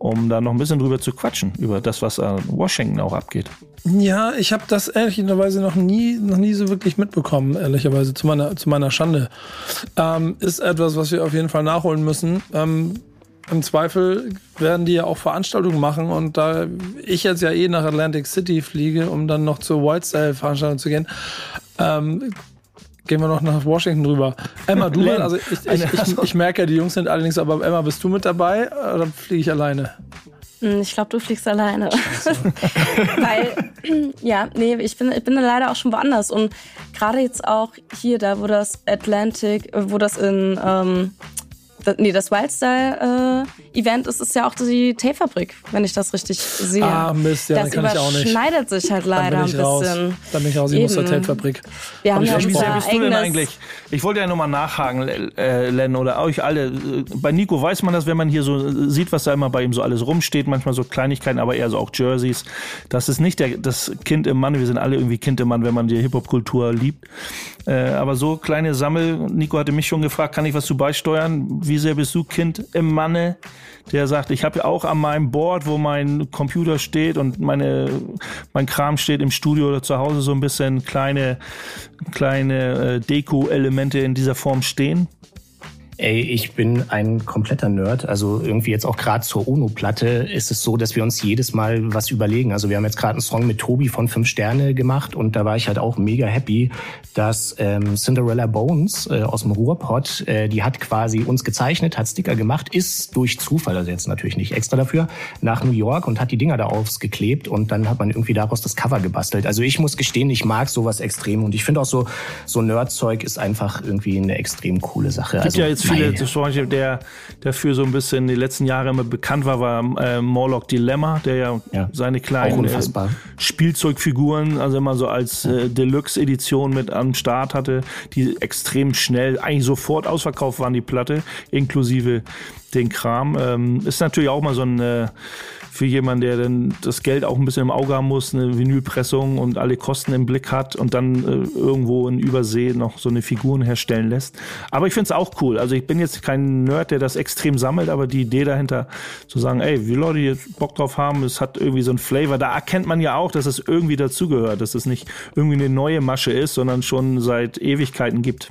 um da noch ein bisschen drüber zu quatschen, über das, was an Washington auch abgeht. Ja, ich habe das ehrlicherweise noch nie, noch nie so wirklich mitbekommen, ehrlicherweise, zu meiner, zu meiner Schande. Ähm, ist etwas, was wir auf jeden Fall nachholen müssen. Ähm, Im Zweifel werden die ja auch Veranstaltungen machen und da ich jetzt ja eh nach Atlantic City fliege, um dann noch zur Whitestyle-Veranstaltung zu gehen, ähm, gehen wir noch nach Washington rüber. Emma, du, also ich, ich, ich, ich, merke ja, die Jungs sind allerdings, aber Emma, bist du mit dabei oder fliege ich alleine? Hm, ich glaube, du fliegst alleine. Weil, ja, nee, ich bin, ich bin leider auch schon woanders. Und gerade jetzt auch hier, da wo das Atlantic, wo das in, ähm, das, nee, das Wildstyle-Event ist, ist ja auch die Teefabrik, wenn ich das richtig sehe. Ah, Mist, ja, das dann kann ich auch nicht. überschneidet sich halt leider ein raus. bisschen. Dann bin ich raus. Ich muss zur Eben. Tapefabrik. Wir haben ich ja Wie bist du denn eigentlich? Ich wollte ja nochmal nachhaken, äh, Len, oder euch alle. Äh, Bei Nico weiß man das, wenn man hier so äh, sieht, was da immer bei ihm so alles rumsteht, manchmal so Kleinigkeiten, aber eher so auch Jerseys. Das ist nicht der, das Kind im Mann, wir sind alle irgendwie Kind im Mann, wenn man die Hip-Hop-Kultur liebt. Äh, aber so kleine Sammel, Nico hatte mich schon gefragt, kann ich was zu beisteuern? Wie sehr bist du Kind im Manne? Der sagt, ich habe ja auch an meinem Board, wo mein Computer steht und meine, mein Kram steht im Studio oder zu Hause so ein bisschen kleine, kleine äh, Deko-Elemente in dieser Form stehen. Ey, ich bin ein kompletter Nerd. Also irgendwie jetzt auch gerade zur UNO-Platte ist es so, dass wir uns jedes Mal was überlegen. Also wir haben jetzt gerade einen Song mit Tobi von Fünf Sterne gemacht und da war ich halt auch mega happy, dass ähm, Cinderella Bones äh, aus dem Ruhrpott, äh, die hat quasi uns gezeichnet, hat Sticker gemacht, ist durch Zufall, also jetzt natürlich nicht extra dafür, nach New York und hat die Dinger da aufgeklebt und dann hat man irgendwie daraus das Cover gebastelt. Also ich muss gestehen, ich mag sowas extrem und ich finde auch so, so Nerdzeug ist einfach irgendwie eine extrem coole Sache. Also, ja viele, mei. zum Beispiel der dafür so ein bisschen die letzten Jahre immer bekannt war, war äh, Morlock Dilemma, der ja, Ja, seine kleinen äh. Spielzeugfiguren, also immer so als äh, Deluxe-Edition mit am Start hatte, die extrem schnell, eigentlich sofort ausverkauft waren, die Platte, inklusive den Kram. Ähm, ist natürlich auch mal so ein äh, für jemanden, der dann das Geld auch ein bisschen im Auge haben muss, eine Vinylpressung und alle Kosten im Blick hat und dann äh, irgendwo in Übersee noch so eine Figuren herstellen lässt. Aber ich finde es auch cool. Also ich bin jetzt kein Nerd, der das extrem sammelt, aber die Idee dahinter zu sagen, ey, wie Leute jetzt Bock drauf haben, es hat irgendwie so ein Flavor, da erkennt man ja auch, dass es irgendwie dazugehört, dass es nicht irgendwie eine neue Masche ist, sondern schon seit Ewigkeiten gibt.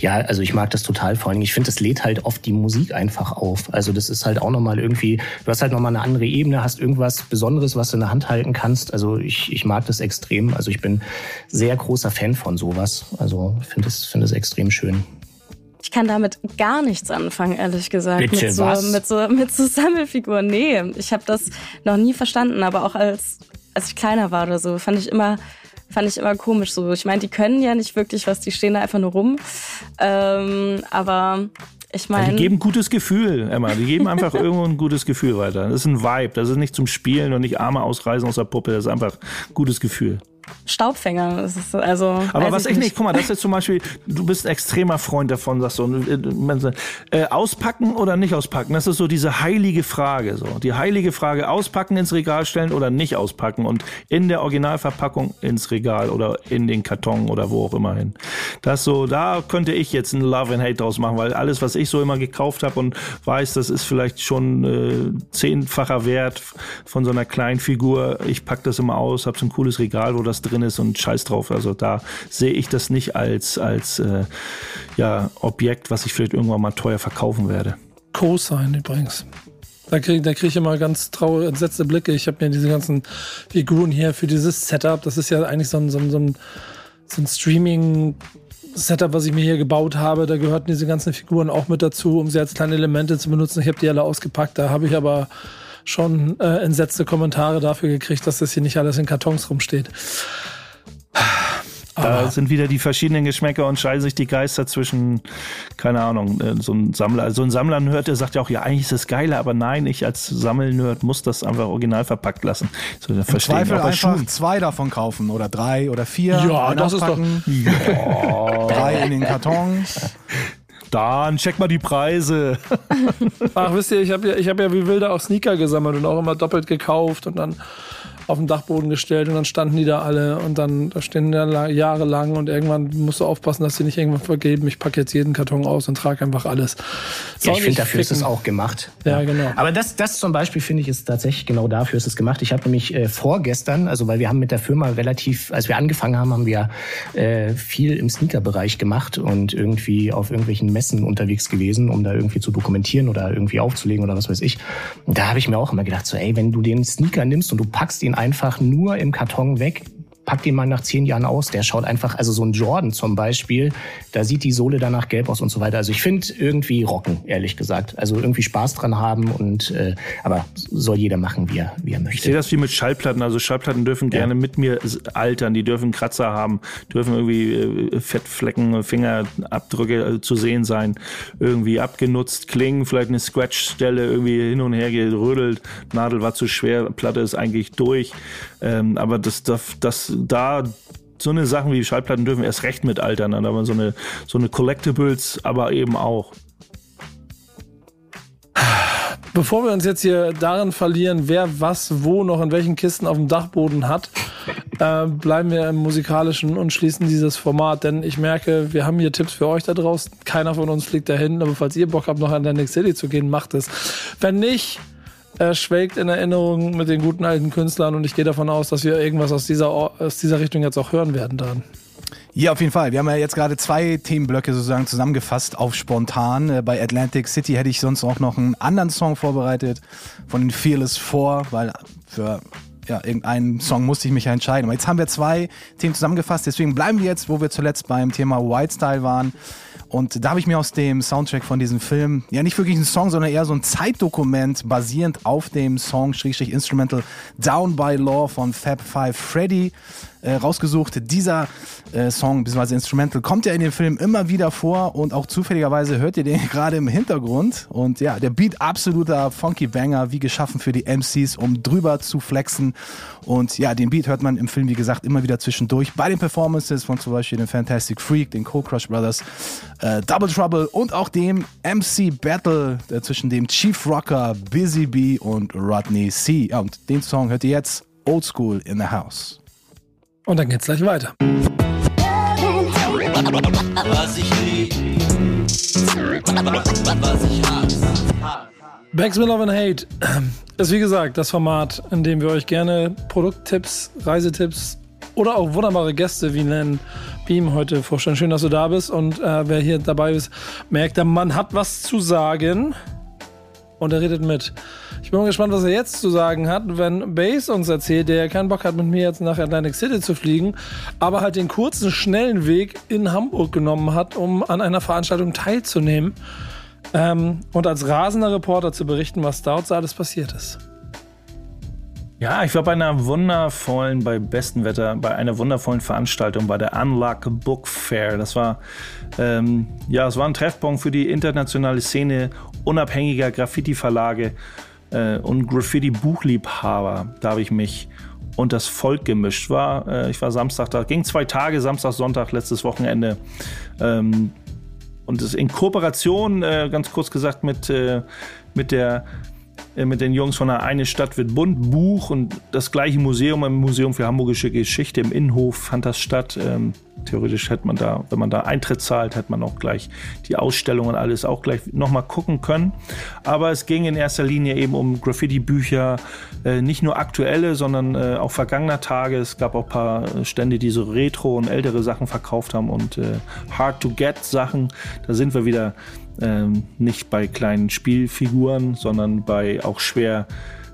Ja, also ich mag das total. Vor allem, ich finde, das lädt halt oft die Musik einfach auf. Also das ist halt auch nochmal irgendwie, du hast halt nochmal eine andere Ebene, hast irgendwas Besonderes, was du in der Hand halten kannst. Also ich, ich mag das extrem. Also ich bin sehr großer Fan von sowas. Also ich finde es finde es extrem schön. Ich kann damit gar nichts anfangen, ehrlich gesagt. Bitte, mit so, was? Mit so, mit so Sammelfiguren. Nee, ich habe das noch nie verstanden, aber auch als, als ich kleiner war oder so, fand ich immer, fand ich immer komisch so. Ich meine, die können ja nicht wirklich was, die stehen da einfach nur rum. Ähm, aber ich Ja, meine. die geben gutes Gefühl, Emma. Die geben einfach irgendwo ein gutes Gefühl weiter. Das ist ein Vibe. Das ist nicht zum Spielen und nicht Arme ausreißen aus der Puppe. Das ist einfach ein gutes Gefühl. Staubfänger. Ist also, Aber was ich ich nicht, guck mal, das ist jetzt zum Beispiel, du bist ein extremer Freund davon, sagst du, äh, äh, auspacken oder nicht auspacken, das ist so diese heilige Frage, so. Die heilige Frage, auspacken ins Regal stellen oder nicht auspacken und in der Originalverpackung ins Regal oder in den Karton oder wo auch immer hin. Das so, da könnte ich jetzt ein Love and Hate draus machen, weil alles, was ich so immer gekauft habe und weiß, das ist vielleicht schon äh, zehnfacher Wert von so einer kleinen Figur. Ich pack das immer aus, hab so ein cooles Regal, wo das drin ist und scheiß drauf. Also da sehe ich das nicht als, als äh, ja, Objekt, was ich vielleicht irgendwann mal teuer verkaufen werde. Co-Sign übrigens. Da kriege da krieg ich immer ganz traurige, entsetzte Blicke. Ich habe mir diese ganzen Figuren hier für dieses Setup, das ist ja eigentlich so ein, so ein, so ein, so ein Streaming- Setup, was ich mir hier gebaut habe, da gehörten diese ganzen Figuren auch mit dazu, um sie als kleine Elemente zu benutzen. Ich habe die alle ausgepackt. Da habe ich aber schon äh, entsetzte Kommentare dafür gekriegt, dass das hier nicht alles in Kartons rumsteht. Da sind wieder die verschiedenen Geschmäcker und scheiden sich die Geister zwischen, keine Ahnung, äh, so ein Sammler. So ein Sammler hört, der sagt ja auch, ja, eigentlich ist das geiler, aber nein, ich als Sammelnerd muss das einfach original verpackt lassen. So, Im Zweifel einfach Schuhen. zwei davon kaufen oder drei oder vier. Ja, das ist auspacken, Drei in den Karton. Dann check mal die Preise. Ach, wisst ihr, ich habe ja, hab ja wie wilde auch Sneaker gesammelt und auch immer doppelt gekauft und dann auf den Dachboden gestellt und dann standen die da alle und dann da stehen die da jahrelang und irgendwann musst du aufpassen, dass sie nicht irgendwann vergeben. Ich packe jetzt jeden Karton aus und trage einfach alles. Ja, ich finde, dafür ist es auch gemacht. Ja, genau. Aber das, das zum Beispiel finde ich ist tatsächlich genau dafür ist es gemacht. Ich habe nämlich äh, vorgestern, also weil wir haben mit der Firma relativ, als wir angefangen haben, haben wir äh, viel im Sneaker-Bereich gemacht und irgendwie auf irgendwelchen Messen unterwegs gewesen, um da irgendwie zu dokumentieren oder irgendwie aufzulegen oder was weiß ich. Und da habe ich mir auch immer gedacht, so ey, wenn du den Sneaker nimmst und du packst ihn einfach nur im Karton weg, pack den mal nach zehn Jahren aus, der schaut einfach, also so ein Jordan zum Beispiel, da sieht die Sohle danach gelb aus und so weiter. Also ich finde irgendwie rocken, ehrlich gesagt. Also irgendwie Spaß dran haben und äh, aber soll jeder machen, wie er, wie er möchte. Ich sehe das wie mit Schallplatten. Also Schallplatten dürfen Ja. gerne mit mir altern, die dürfen Kratzer haben, dürfen irgendwie äh, Fettflecken, Fingerabdrücke äh, zu sehen sein, irgendwie abgenutzt klingen, vielleicht eine Scratch-Stelle irgendwie hin und her gerödelt, Nadel war zu schwer, Platte ist eigentlich durch. Ähm, aber das, das, das da so eine Sachen wie Schallplatten dürfen erst recht mit altern, aber so eine, so eine Collectibles aber eben auch. Bevor wir uns jetzt hier darin verlieren, wer was wo noch in welchen Kisten auf dem Dachboden hat, äh, bleiben wir im musikalischen und schließen dieses Format, denn ich merke, wir haben hier Tipps für euch da draußen. Keiner von uns fliegt dahin, aber falls ihr Bock habt, noch an Atlantic City zu gehen, macht es. Wenn nicht, äh, schwelgt in Erinnerung mit den guten alten Künstlern und ich gehe davon aus, dass wir irgendwas aus dieser, aus dieser Richtung jetzt auch hören werden dann. Ja, auf jeden Fall. Wir haben ja jetzt gerade zwei Themenblöcke sozusagen zusammengefasst auf spontan. Äh, Bei Atlantic City hätte ich sonst auch noch einen anderen Song vorbereitet von den Fearless Four, weil für ja, irgendeinen Song musste ich mich ja entscheiden. Aber jetzt haben wir zwei Themen zusammengefasst, deswegen bleiben wir jetzt, wo wir zuletzt beim Thema White Style waren. Und da habe ich mir aus dem Soundtrack von diesem Film, ja nicht wirklich einen Song, sondern eher so ein Zeitdokument basierend auf dem Song Instrumental Down by Law von Fab Five Freddy äh, rausgesucht. Dieser äh, Song bzw. Instrumental kommt ja in dem Film immer wieder vor und auch zufälligerweise hört ihr den gerade im Hintergrund. Und ja, der Beat absoluter Funky Banger, wie geschaffen für die MCs, um drüber zu flexen. Und ja, den Beat hört man im Film, wie gesagt, immer wieder zwischendurch bei den Performances von zum Beispiel den Fantastic Freak, den Cold Crush Brothers, äh, Double Trouble und auch dem MC Battle zwischen dem Chief Rocker, Busy Bee und Rodney C. Ja, und den Song hört ihr jetzt Old School in the House. Und dann geht's gleich weiter. Was ich lieb, was ich hasse. Backspin Love and Hate ist wie gesagt das Format, in dem wir euch gerne Produkttipps, Reisetipps oder auch wunderbare Gäste wie Len Beam heute vorstellen. Schön, dass du da bist und äh, wer hier dabei ist, merkt, der Mann hat was zu sagen und er redet mit. Ich bin mal gespannt, was er jetzt zu sagen hat, wenn Base uns erzählt, der keinen Bock hat, mit mir jetzt nach Atlantic City zu fliegen, aber halt den kurzen, schnellen Weg in Hamburg genommen hat, um an einer Veranstaltung teilzunehmen ähm, und als rasender Reporter zu berichten, was dort so alles passiert ist. Ja, ich war bei einer wundervollen, bei bestem Wetter, bei einer wundervollen Veranstaltung, bei der Unlock Book Fair. Das war, ähm, ja, es war ein Treffpunkt für die internationale Szene unabhängiger Graffiti-Verlage äh, und Graffiti-Buchliebhaber. Da habe ich mich und das Volk gemischt. War, äh, ich war Samstag da, ging zwei Tage, Samstag, Sonntag, letztes Wochenende. Ähm, und es in Kooperation, äh, ganz kurz gesagt, mit, äh, mit der mit den Jungs von der Eine Stadt wird bunt Buch und das gleiche Museum im Museum für Hamburgische Geschichte im Innenhof fand das statt. Ähm, theoretisch hätte man da, wenn man da Eintritt zahlt, hätte man auch gleich die Ausstellung und alles auch gleich nochmal gucken können. Aber es ging in erster Linie eben um Graffiti-Bücher, äh, nicht nur aktuelle, sondern äh, auch vergangener Tage. Es gab auch ein paar Stände, die so Retro und ältere Sachen verkauft haben und äh, Hard-to-Get-Sachen. Da sind wir wieder ähm, nicht bei kleinen Spielfiguren, sondern bei auch schwer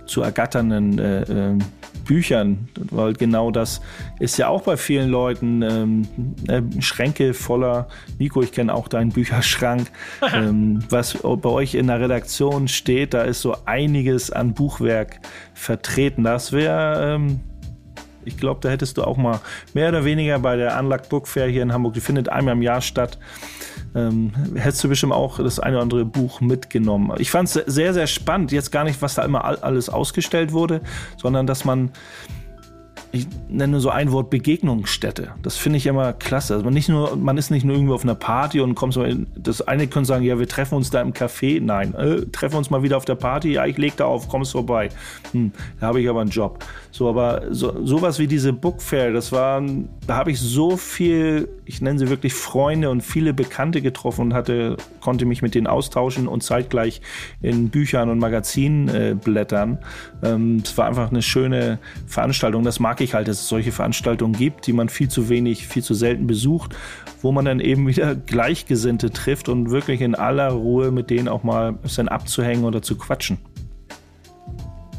zu ergatternden äh, äh, Büchern, weil genau das ist ja auch bei vielen Leuten ähm, äh, Schränke voller. Nico, ich kenne auch deinen Bücherschrank. ähm, was bei euch in der Redaktion steht, da ist so einiges an Buchwerk vertreten. Das wäre ähm, ich glaube, da hättest du auch mal mehr oder weniger bei der Unlock Book Fair hier in Hamburg, die findet einmal im Jahr statt, ähm, hättest du bestimmt auch das eine oder andere Buch mitgenommen. Ich fand es sehr, sehr spannend. Jetzt gar nicht, was da immer all- alles ausgestellt wurde, sondern dass man, ich nenne so ein Wort Begegnungsstätte. Das finde ich immer klasse. Also man, nicht nur, man ist nicht nur irgendwo auf einer Party und kommt so in, das eine können sagen, ja, wir treffen uns da im Café. Nein, äh, treffen uns mal wieder auf der Party. Ja, ich leg da auf, kommst vorbei. Hm, da habe ich aber einen Job. So, aber so, sowas wie diese Book Fair, das war, da habe ich so viel, ich nenne sie wirklich Freunde und viele Bekannte getroffen und hatte, konnte mich mit denen austauschen und zeitgleich in Büchern und Magazinen äh, blättern. Ähm, es war einfach eine schöne Veranstaltung. Das mag ich halt, dass es solche Veranstaltungen gibt, die man viel zu wenig, viel zu selten besucht, wo man dann eben wieder Gleichgesinnte trifft und wirklich in aller Ruhe mit denen auch mal ein bisschen abzuhängen oder zu quatschen.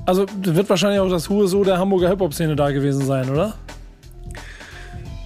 Also wird wahrscheinlich auch das Hohe So der Hamburger Hip-Hop-Szene da gewesen sein, oder?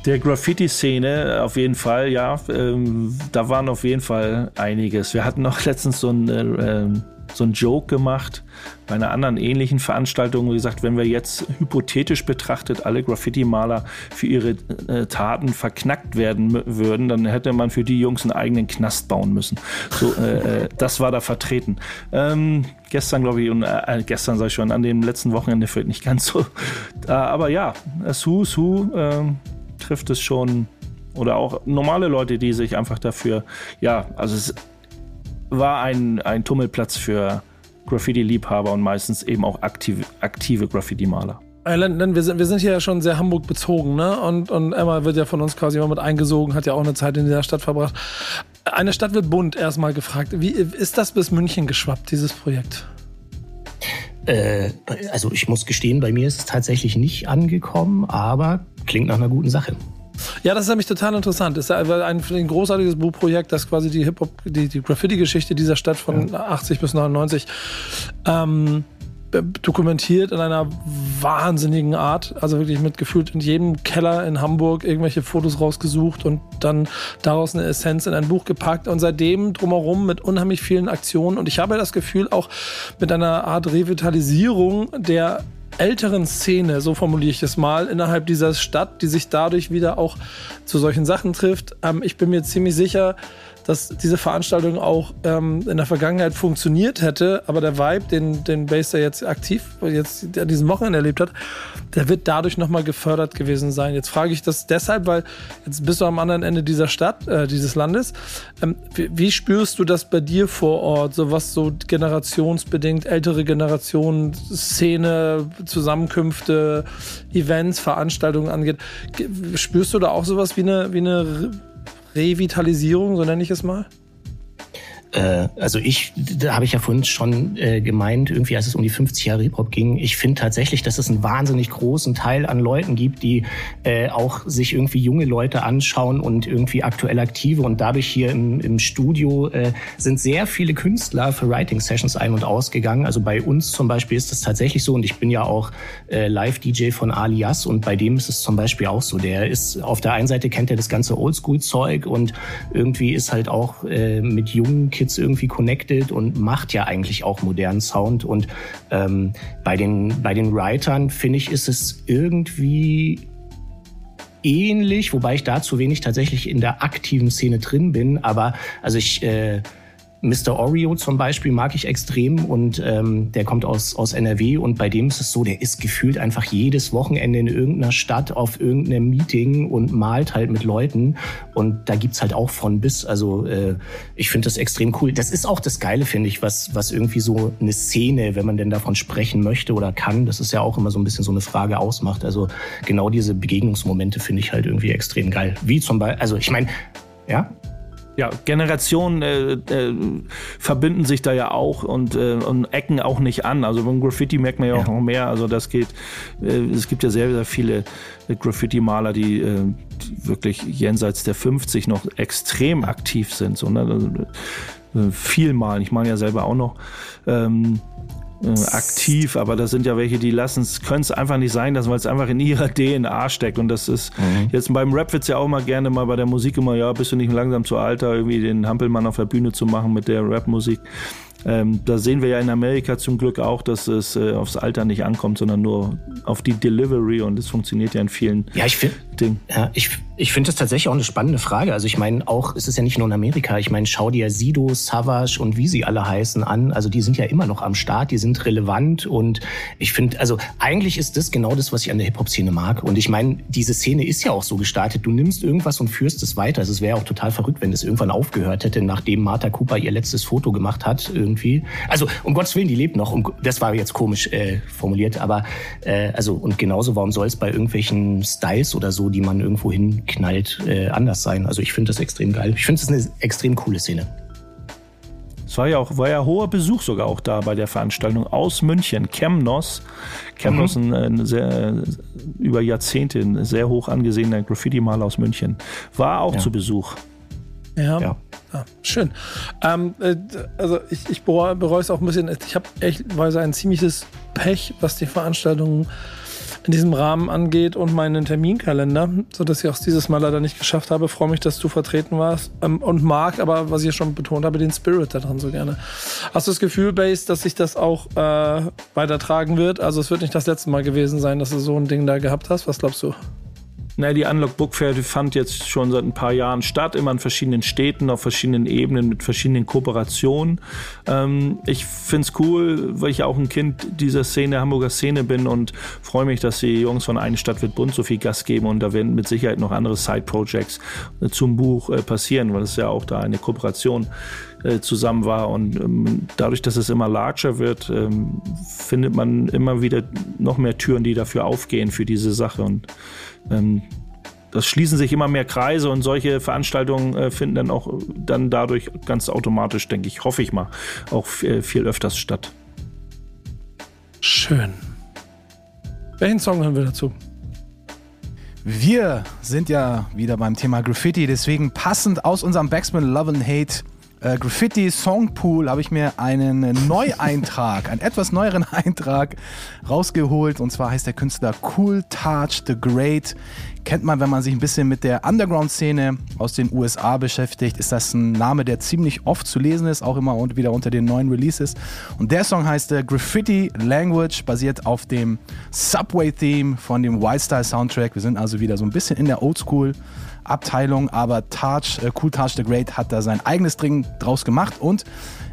Der Graffiti-Szene auf jeden Fall, ja. Ähm, da waren auf jeden Fall einiges. Wir hatten noch letztens so ein, äh, so ein Joke gemacht bei einer anderen ähnlichen Veranstaltung. Wie gesagt, wenn wir jetzt hypothetisch betrachtet alle Graffiti-Maler für ihre äh, Taten verknackt werden würden, dann hätte man für die Jungs einen eigenen Knast bauen müssen. So, äh, äh das war da vertreten. Ähm, gestern, glaube ich, und äh, gestern sag ich schon, an dem letzten Wochenende fällt nicht ganz so. aber ja, Su, Su, ähm, trifft es schon oder auch normale Leute, die sich einfach dafür, ja, also es war ein, ein Tummelplatz für Graffiti-Liebhaber und meistens eben auch aktive, aktive Graffiti-Maler. Len, wir sind, wir sind hier ja schon sehr Hamburg bezogen, ne? Und, und Emma wird ja von uns quasi immer mit eingesogen, hat ja auch eine Zeit in dieser Stadt verbracht. Eine Stadt wird bunt erstmal gefragt. Wie ist das bis München geschwappt, dieses Projekt? Äh, also ich muss gestehen, bei mir ist es tatsächlich nicht angekommen, aber klingt nach einer guten Sache. Ja, das ist nämlich total interessant. Es ist ein, ein großartiges Buchprojekt, das quasi die Hip-Hop, die, die Graffiti-Geschichte dieser Stadt von ja. 80 bis 99 ähm, dokumentiert in einer wahnsinnigen Art. Also wirklich mit gefühlt in jedem Keller in Hamburg irgendwelche Fotos rausgesucht und dann daraus eine Essenz in ein Buch gepackt und seitdem drumherum mit unheimlich vielen Aktionen. Und ich habe das Gefühl auch mit einer Art Revitalisierung der älteren Szene, so formuliere ich es mal, innerhalb dieser Stadt, die sich dadurch wieder auch zu solchen Sachen trifft. Ähm, ich bin mir ziemlich sicher, dass diese Veranstaltung auch ähm, in der Vergangenheit funktioniert hätte, aber der Vibe, den, den Bass jetzt aktiv jetzt an diesem Wochenende erlebt hat, der wird dadurch nochmal gefördert gewesen sein. Jetzt frage ich das deshalb, weil jetzt bist du am anderen Ende dieser Stadt, äh, dieses Landes. Ähm, wie, wie, spürst du das bei dir vor Ort, so was so generationsbedingt, ältere Generationen, Szene, Zusammenkünfte, Events, Veranstaltungen angeht? Spürst du da auch sowas wie eine, wie eine Revitalisierung, so nenne ich es mal? Äh, also ich, da habe ich ja vorhin schon äh, gemeint, irgendwie als es um die 50 Jahre Hip-Hop ging, ich finde tatsächlich, dass es einen wahnsinnig großen Teil an Leuten gibt, die äh, auch sich irgendwie junge Leute anschauen und irgendwie aktuell aktive und dadurch hier im, im Studio äh, sind sehr viele Künstler für Writing-Sessions ein- und ausgegangen. Also bei uns zum Beispiel ist das tatsächlich so und ich bin ja auch äh, Live-DJ von Alias und bei dem ist es zum Beispiel auch so. Der ist auf der einen Seite kennt er das ganze Oldschool-Zeug und irgendwie ist halt auch äh, mit jungen Kids irgendwie connected und macht ja eigentlich auch modernen Sound. Und ähm, bei, den, bei den Writern, finde ich, ist es irgendwie ähnlich, wobei ich da zu wenig tatsächlich in der aktiven Szene drin bin. Aber also ich äh, Mr. Oreo zum Beispiel mag ich extrem und ähm, der kommt aus, aus NRW und bei dem ist es so, der ist gefühlt einfach jedes Wochenende in irgendeiner Stadt auf irgendeinem Meeting und malt halt mit Leuten und da gibt's halt auch von bis. Also äh, ich finde das extrem cool. Das ist auch das Geile, finde ich, was, was irgendwie so eine Szene, wenn man denn davon sprechen möchte oder kann, das ist ja auch immer so ein bisschen so eine Frage ausmacht. Also genau diese Begegnungsmomente finde ich halt irgendwie extrem geil. Wie zum Beispiel, also ich meine, ja, ja, Generationen äh, äh, verbinden sich da ja auch und, äh, und ecken auch nicht an. Also beim Graffiti merkt man ja, auch noch mehr. Also das geht, äh, es gibt ja sehr, sehr viele Graffiti-Maler, die, äh, die, wirklich jenseits der 50 noch extrem aktiv sind. So, ne? Also, äh, viel malen. Ich meine ja selber auch noch. Ähm, äh, aktiv, aber das sind ja welche, die lassen es, können es einfach nicht sein lassen, weil es einfach in ihrer DNA steckt. Und das ist mhm. jetzt beim Rap wird es ja auch mal gerne mal bei der Musik immer, ja, bist du nicht langsam zu alter, irgendwie den Hampelmann auf der Bühne zu machen mit der Rap-Musik. Ähm, da sehen wir ja in Amerika zum Glück auch, dass es äh, aufs Alter nicht ankommt, sondern nur auf die Delivery und das funktioniert ja in vielen ja, ich find, Dingen. Ja, ich, ich finde das tatsächlich auch eine spannende Frage. Also ich meine, auch, es ist ja nicht nur in Amerika, ich meine, schau dir Sido, Savage und wie sie alle heißen an. Also die sind ja immer noch am Start, die sind relevant und ich finde, also eigentlich ist das genau das, was ich an der Hip-Hop-Szene mag. Und ich meine, diese Szene ist ja auch so gestartet. Du nimmst irgendwas und führst es weiter. Also es wäre auch total verrückt, wenn das irgendwann aufgehört hätte, nachdem Martha Cooper ihr letztes Foto gemacht hat irgendwie. Also um Gottes Willen, die lebt noch. Um, das war jetzt komisch äh, formuliert, aber äh, also und genauso, warum soll es bei irgendwelchen Styles oder so, die man irgendwo hinknallt, äh, anders sein? Also ich finde das extrem geil. Ich finde es eine extrem coole Szene. Es war ja auch war ja hoher Besuch sogar auch da bei der Veranstaltung aus München. Chemnos, Chemnos mhm. ein, ein sehr über Jahrzehnte ein sehr hoch angesehener Graffiti-Maler aus München, war auch ja. zu Besuch. Ja. ja. Ah, schön. Ähm, äh, also ich, ich bereue es auch ein bisschen. Ich habe echt weise ein ziemliches Pech, was die Veranstaltung in diesem Rahmen angeht und meinen Terminkalender, sodass ich auch dieses Mal leider nicht geschafft habe. Freue mich, dass du vertreten warst ähm, und mag, aber was ich ja schon betont habe, den Spirit da dran so gerne. Hast du das Gefühl, Base, dass sich das auch äh, weitertragen wird? Also es wird nicht das letzte Mal gewesen sein, dass du so ein Ding da gehabt hast. Was glaubst du? Na, die Unlock Book Fair die fand jetzt schon seit ein paar Jahren statt, immer in verschiedenen Städten, auf verschiedenen Ebenen, mit verschiedenen Kooperationen. Ähm, ich finde es cool, weil ich auch ein Kind dieser Szene, Hamburger Szene bin und freue mich, dass die Jungs von Eine Stadt wird bunt so viel Gas geben und da werden mit Sicherheit noch andere Side-Projects zum Buch äh, passieren, weil es ja auch da eine Kooperation äh, zusammen war. Und ähm, dadurch, dass es immer larger wird, ähm, findet man immer wieder noch mehr Türen, die dafür aufgehen für diese Sache. Und ähm, das schließen sich immer mehr Kreise und solche Veranstaltungen äh, finden dann auch dann dadurch ganz automatisch, denke ich, hoffe ich mal, auch viel, viel öfters statt. Schön. Welchen Song hören wir dazu? Wir sind ja wieder beim Thema Graffiti, deswegen passend aus unserem Backspin Love and Hate äh, Graffiti Songpool habe ich mir einen Neueintrag, einen etwas neueren Eintrag rausgeholt. Und zwar heißt der Künstler Cool Touch the Great. Kennt man, wenn man sich ein bisschen mit der Underground-Szene aus den USA beschäftigt, ist das ein Name, der ziemlich oft zu lesen ist, auch immer wieder unter den neuen Releases. Und der Song heißt äh, Graffiti Language, basiert auf dem Subway-Theme von dem Wildstyle Soundtrack. Wir sind also wieder so ein bisschen in der Oldschool. Abteilung, aber Touch, äh, Cool Touch the Great hat da sein eigenes Ding draus gemacht und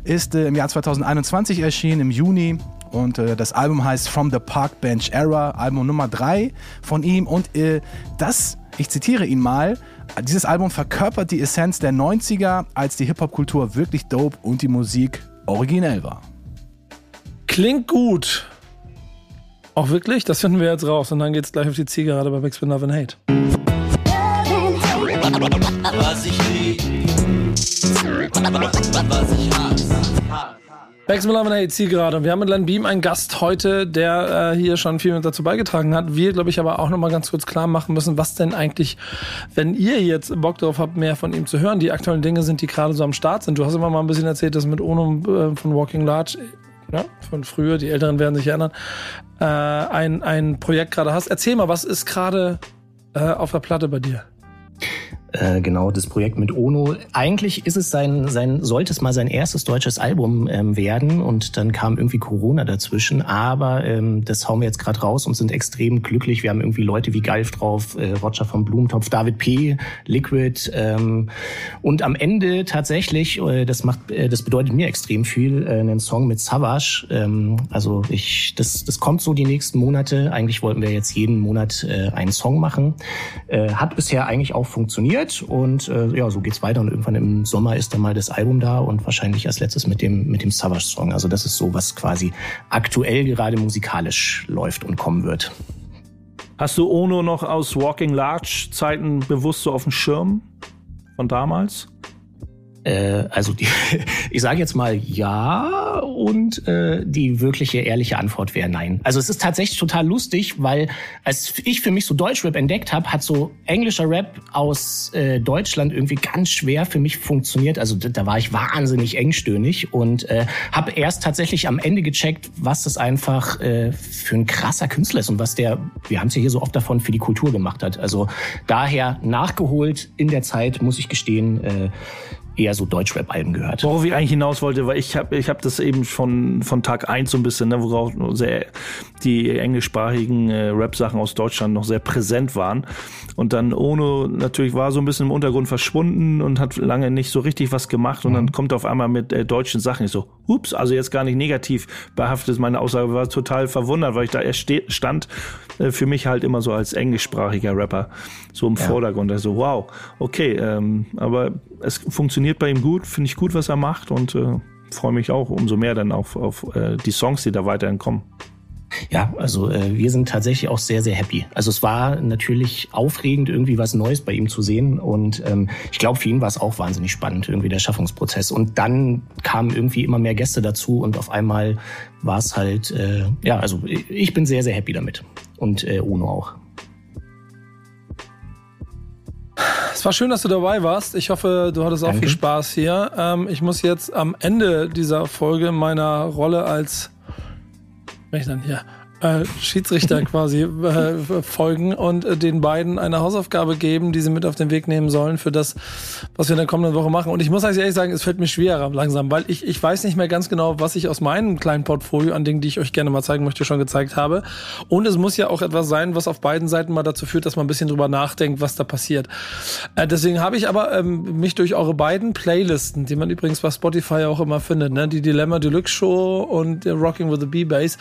ist äh, im Jahr 2021 erschienen, im Juni. Und äh, das Album heißt From the Park Bench Era, Album Nummer 3 von ihm. Und äh, das, ich zitiere ihn mal, dieses Album verkörpert die Essenz der 90er, als die Hip-Hop-Kultur wirklich dope und die Musik originell war. Klingt gut. Auch wirklich? Das finden wir jetzt raus und dann geht's gleich auf die Zielgerade bei Backspin Love and Hate. Was ich lieb, was ich hasse. And Hate, Zielgerade. Und wir haben mit Len Beam einen Gast heute, der äh, hier schon viel mit dazu beigetragen hat. Wir, glaube ich, aber auch nochmal ganz kurz klar machen müssen, was denn eigentlich, wenn ihr jetzt Bock darauf habt, mehr von ihm zu hören, die aktuellen Dinge sind, die gerade so am Start sind. Du hast immer mal ein bisschen erzählt, dass mit Ono äh, von Walking Large ja, von früher, die Älteren werden sich erinnern, äh, ein, ein Projekt gerade hast. Erzähl mal, was ist gerade äh, auf der Platte bei dir? Äh, genau, das Projekt mit Ono. Eigentlich ist es sein, sein, sollte es mal sein erstes deutsches Album ähm, werden und dann kam irgendwie Corona dazwischen. Aber ähm, das hauen wir jetzt gerade raus und sind extrem glücklich. Wir haben irgendwie Leute wie Galf drauf, äh, Roger von Blumentopf, David P., Liquid ähm, und am Ende tatsächlich, äh, das macht, äh, das bedeutet mir extrem viel, äh, einen Song mit Savage. Ähm, also ich, das, das kommt so die nächsten Monate. Eigentlich wollten wir jetzt jeden Monat äh, einen Song machen. Äh, hat bisher eigentlich auch funktioniert und äh, ja, so geht's weiter und irgendwann im Sommer ist dann mal das Album da und wahrscheinlich als letztes mit dem mit dem Savage Song. Also das ist so was quasi aktuell gerade musikalisch läuft und kommen wird. Hast du Ono noch aus Walking Large Zeiten bewusst so auf dem Schirm von damals? Äh, also die, ich sage jetzt mal ja und äh, die wirkliche ehrliche Antwort wäre nein. Also es ist tatsächlich total lustig, weil als ich für mich so Deutschrap entdeckt habe, hat so englischer Rap aus äh, Deutschland irgendwie ganz schwer für mich funktioniert. Also da, war ich wahnsinnig engstöhnig und äh, habe erst tatsächlich am Ende gecheckt, was das einfach äh, für ein krasser Künstler ist und was der, wir haben es ja hier so oft davon, für die Kultur gemacht hat. Also daher nachgeholt in der Zeit, muss ich gestehen, äh, eher so Deutschrap-Alben gehört. Worauf ich eigentlich hinaus wollte, weil ich habe ich hab das eben von, von Tag eins so ein bisschen, ne, worauf sehr die englischsprachigen äh, Rap-Sachen aus Deutschland noch sehr präsent waren. Und dann Ono natürlich war so ein bisschen im Untergrund verschwunden und hat lange nicht so richtig was gemacht. Und mhm. dann kommt er auf einmal mit äh, deutschen Sachen. Ich so, ups, also jetzt gar nicht negativ behaftet. Meine Aussage war total verwundert, weil ich da erst stand, äh, für mich halt immer so als englischsprachiger Rapper so im ja. Vordergrund. Also wow, okay, ähm, aber es funktioniert bei ihm gut, finde ich gut, was er macht und äh, freue mich auch umso mehr dann auf, auf äh, die Songs, die da weiterhin kommen. Ja, also äh, wir sind tatsächlich auch sehr, sehr happy. Also es war natürlich aufregend, irgendwie was Neues bei ihm zu sehen. Und ähm, ich glaube, für ihn war es auch wahnsinnig spannend, irgendwie der Schaffungsprozess. Und dann kamen irgendwie immer mehr Gäste dazu und auf einmal war es halt, äh, ja, also ich bin sehr, sehr happy damit. Und äh, Uno auch. Es war schön, dass du dabei warst. Ich hoffe, du hattest auch Danke. viel Spaß hier. Ähm, ich muss jetzt am Ende dieser Folge meiner Rolle als, ich dann hier, äh, Schiedsrichter quasi äh, folgen und äh, den beiden eine Hausaufgabe geben, die sie mit auf den Weg nehmen sollen für das, was wir in der kommenden Woche machen. Und ich muss ehrlich sagen, es fällt mir schwerer langsam, weil ich, ich weiß nicht mehr ganz genau, was ich aus meinem kleinen Portfolio an Dingen, die ich euch gerne mal zeigen möchte, schon gezeigt habe. Und es muss ja auch etwas sein, was auf beiden Seiten mal dazu führt, dass man ein bisschen drüber nachdenkt, was da passiert. Äh, deswegen habe ich aber ähm, mich durch eure beiden Playlisten, die man übrigens bei Spotify auch immer findet, ne? die Dilemma Deluxe Show und Rocking with the B-Bass,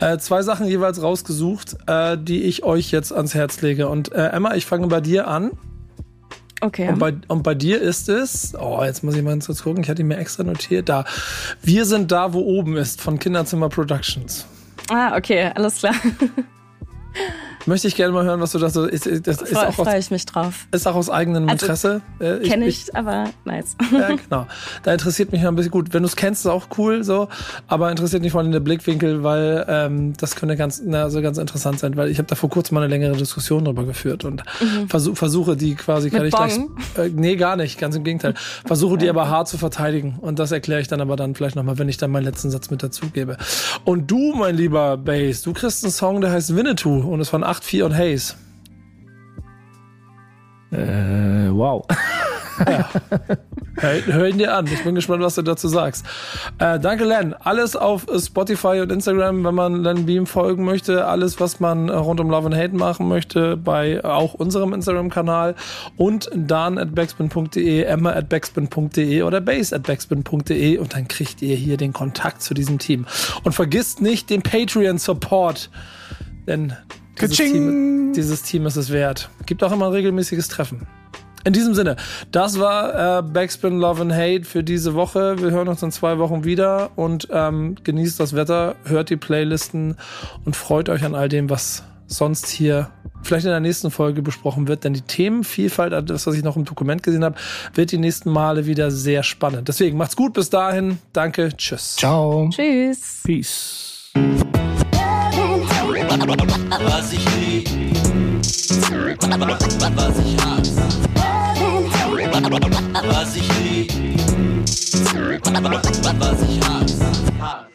äh, zwei Sachen Sachen jeweils rausgesucht, äh, die ich euch jetzt ans Herz lege. Und äh, Emma, ich fange bei dir an. Okay. Und bei, und bei dir ist es, oh, jetzt muss ich mal kurz gucken, ich hatte ihn mir extra notiert, da. Wir sind da, wo oben ist, von Kinderzimmer Productions. Ah, okay, alles klar. Möchte ich gerne mal hören, was du das so ist. Das ist Fre freue ich mich drauf. Ist auch aus eigenem also, Interesse. Äh, Kenne ich, ich, aber nice. Ja, genau. Da interessiert mich mal ein bisschen gut. Wenn du es kennst, ist auch cool so, aber interessiert mich vor allem der Blickwinkel, weil ähm, das könnte ganz, na, also ganz interessant sein, weil ich habe da vor kurzem mal eine längere Diskussion drüber geführt und mhm. versuch, versuche die quasi, kann Mit ich gleich. Äh, nee, gar nicht, ganz im Gegenteil. Versuche die aber hart zu verteidigen. Und das erkläre ich dann aber dann vielleicht nochmal, wenn ich dann meinen letzten Satz mit dazugebe. Und du, mein lieber Bass, du kriegst einen Song, der heißt Winnetou und ist von 8-4 und Hayes. Äh, wow. ja. Hör ihn dir an. Ich bin gespannt, was du dazu sagst. Äh, danke, Len. Alles auf Spotify und Instagram, wenn man Len Beam folgen möchte. Alles, was man rund um Love and Hate machen möchte, bei auch unserem Instagram-Kanal. Und dan at backspin.de, emma at backspin.de oder base at backspin.de. Und dann kriegt ihr hier den Kontakt zu diesem Team. Und vergisst nicht den Patreon-Support. Denn dieses Team, dieses Team, ist es wert. Gibt auch immer ein regelmäßiges Treffen. In diesem Sinne, das war äh, Backspin Love and Hate für diese Woche. Wir hören uns in zwei Wochen wieder und ähm, genießt das Wetter, hört die Playlisten und freut euch an all dem, was sonst hier vielleicht in der nächsten Folge besprochen wird. Denn die Themenvielfalt, das, was ich noch im Dokument gesehen habe, wird die nächsten Male wieder sehr spannend. Deswegen macht's gut bis dahin. Danke. Tschüss. Ciao. Tschüss. Peace. Was ich lieb, was ich hasse. Was ich lieb, was ich hasse.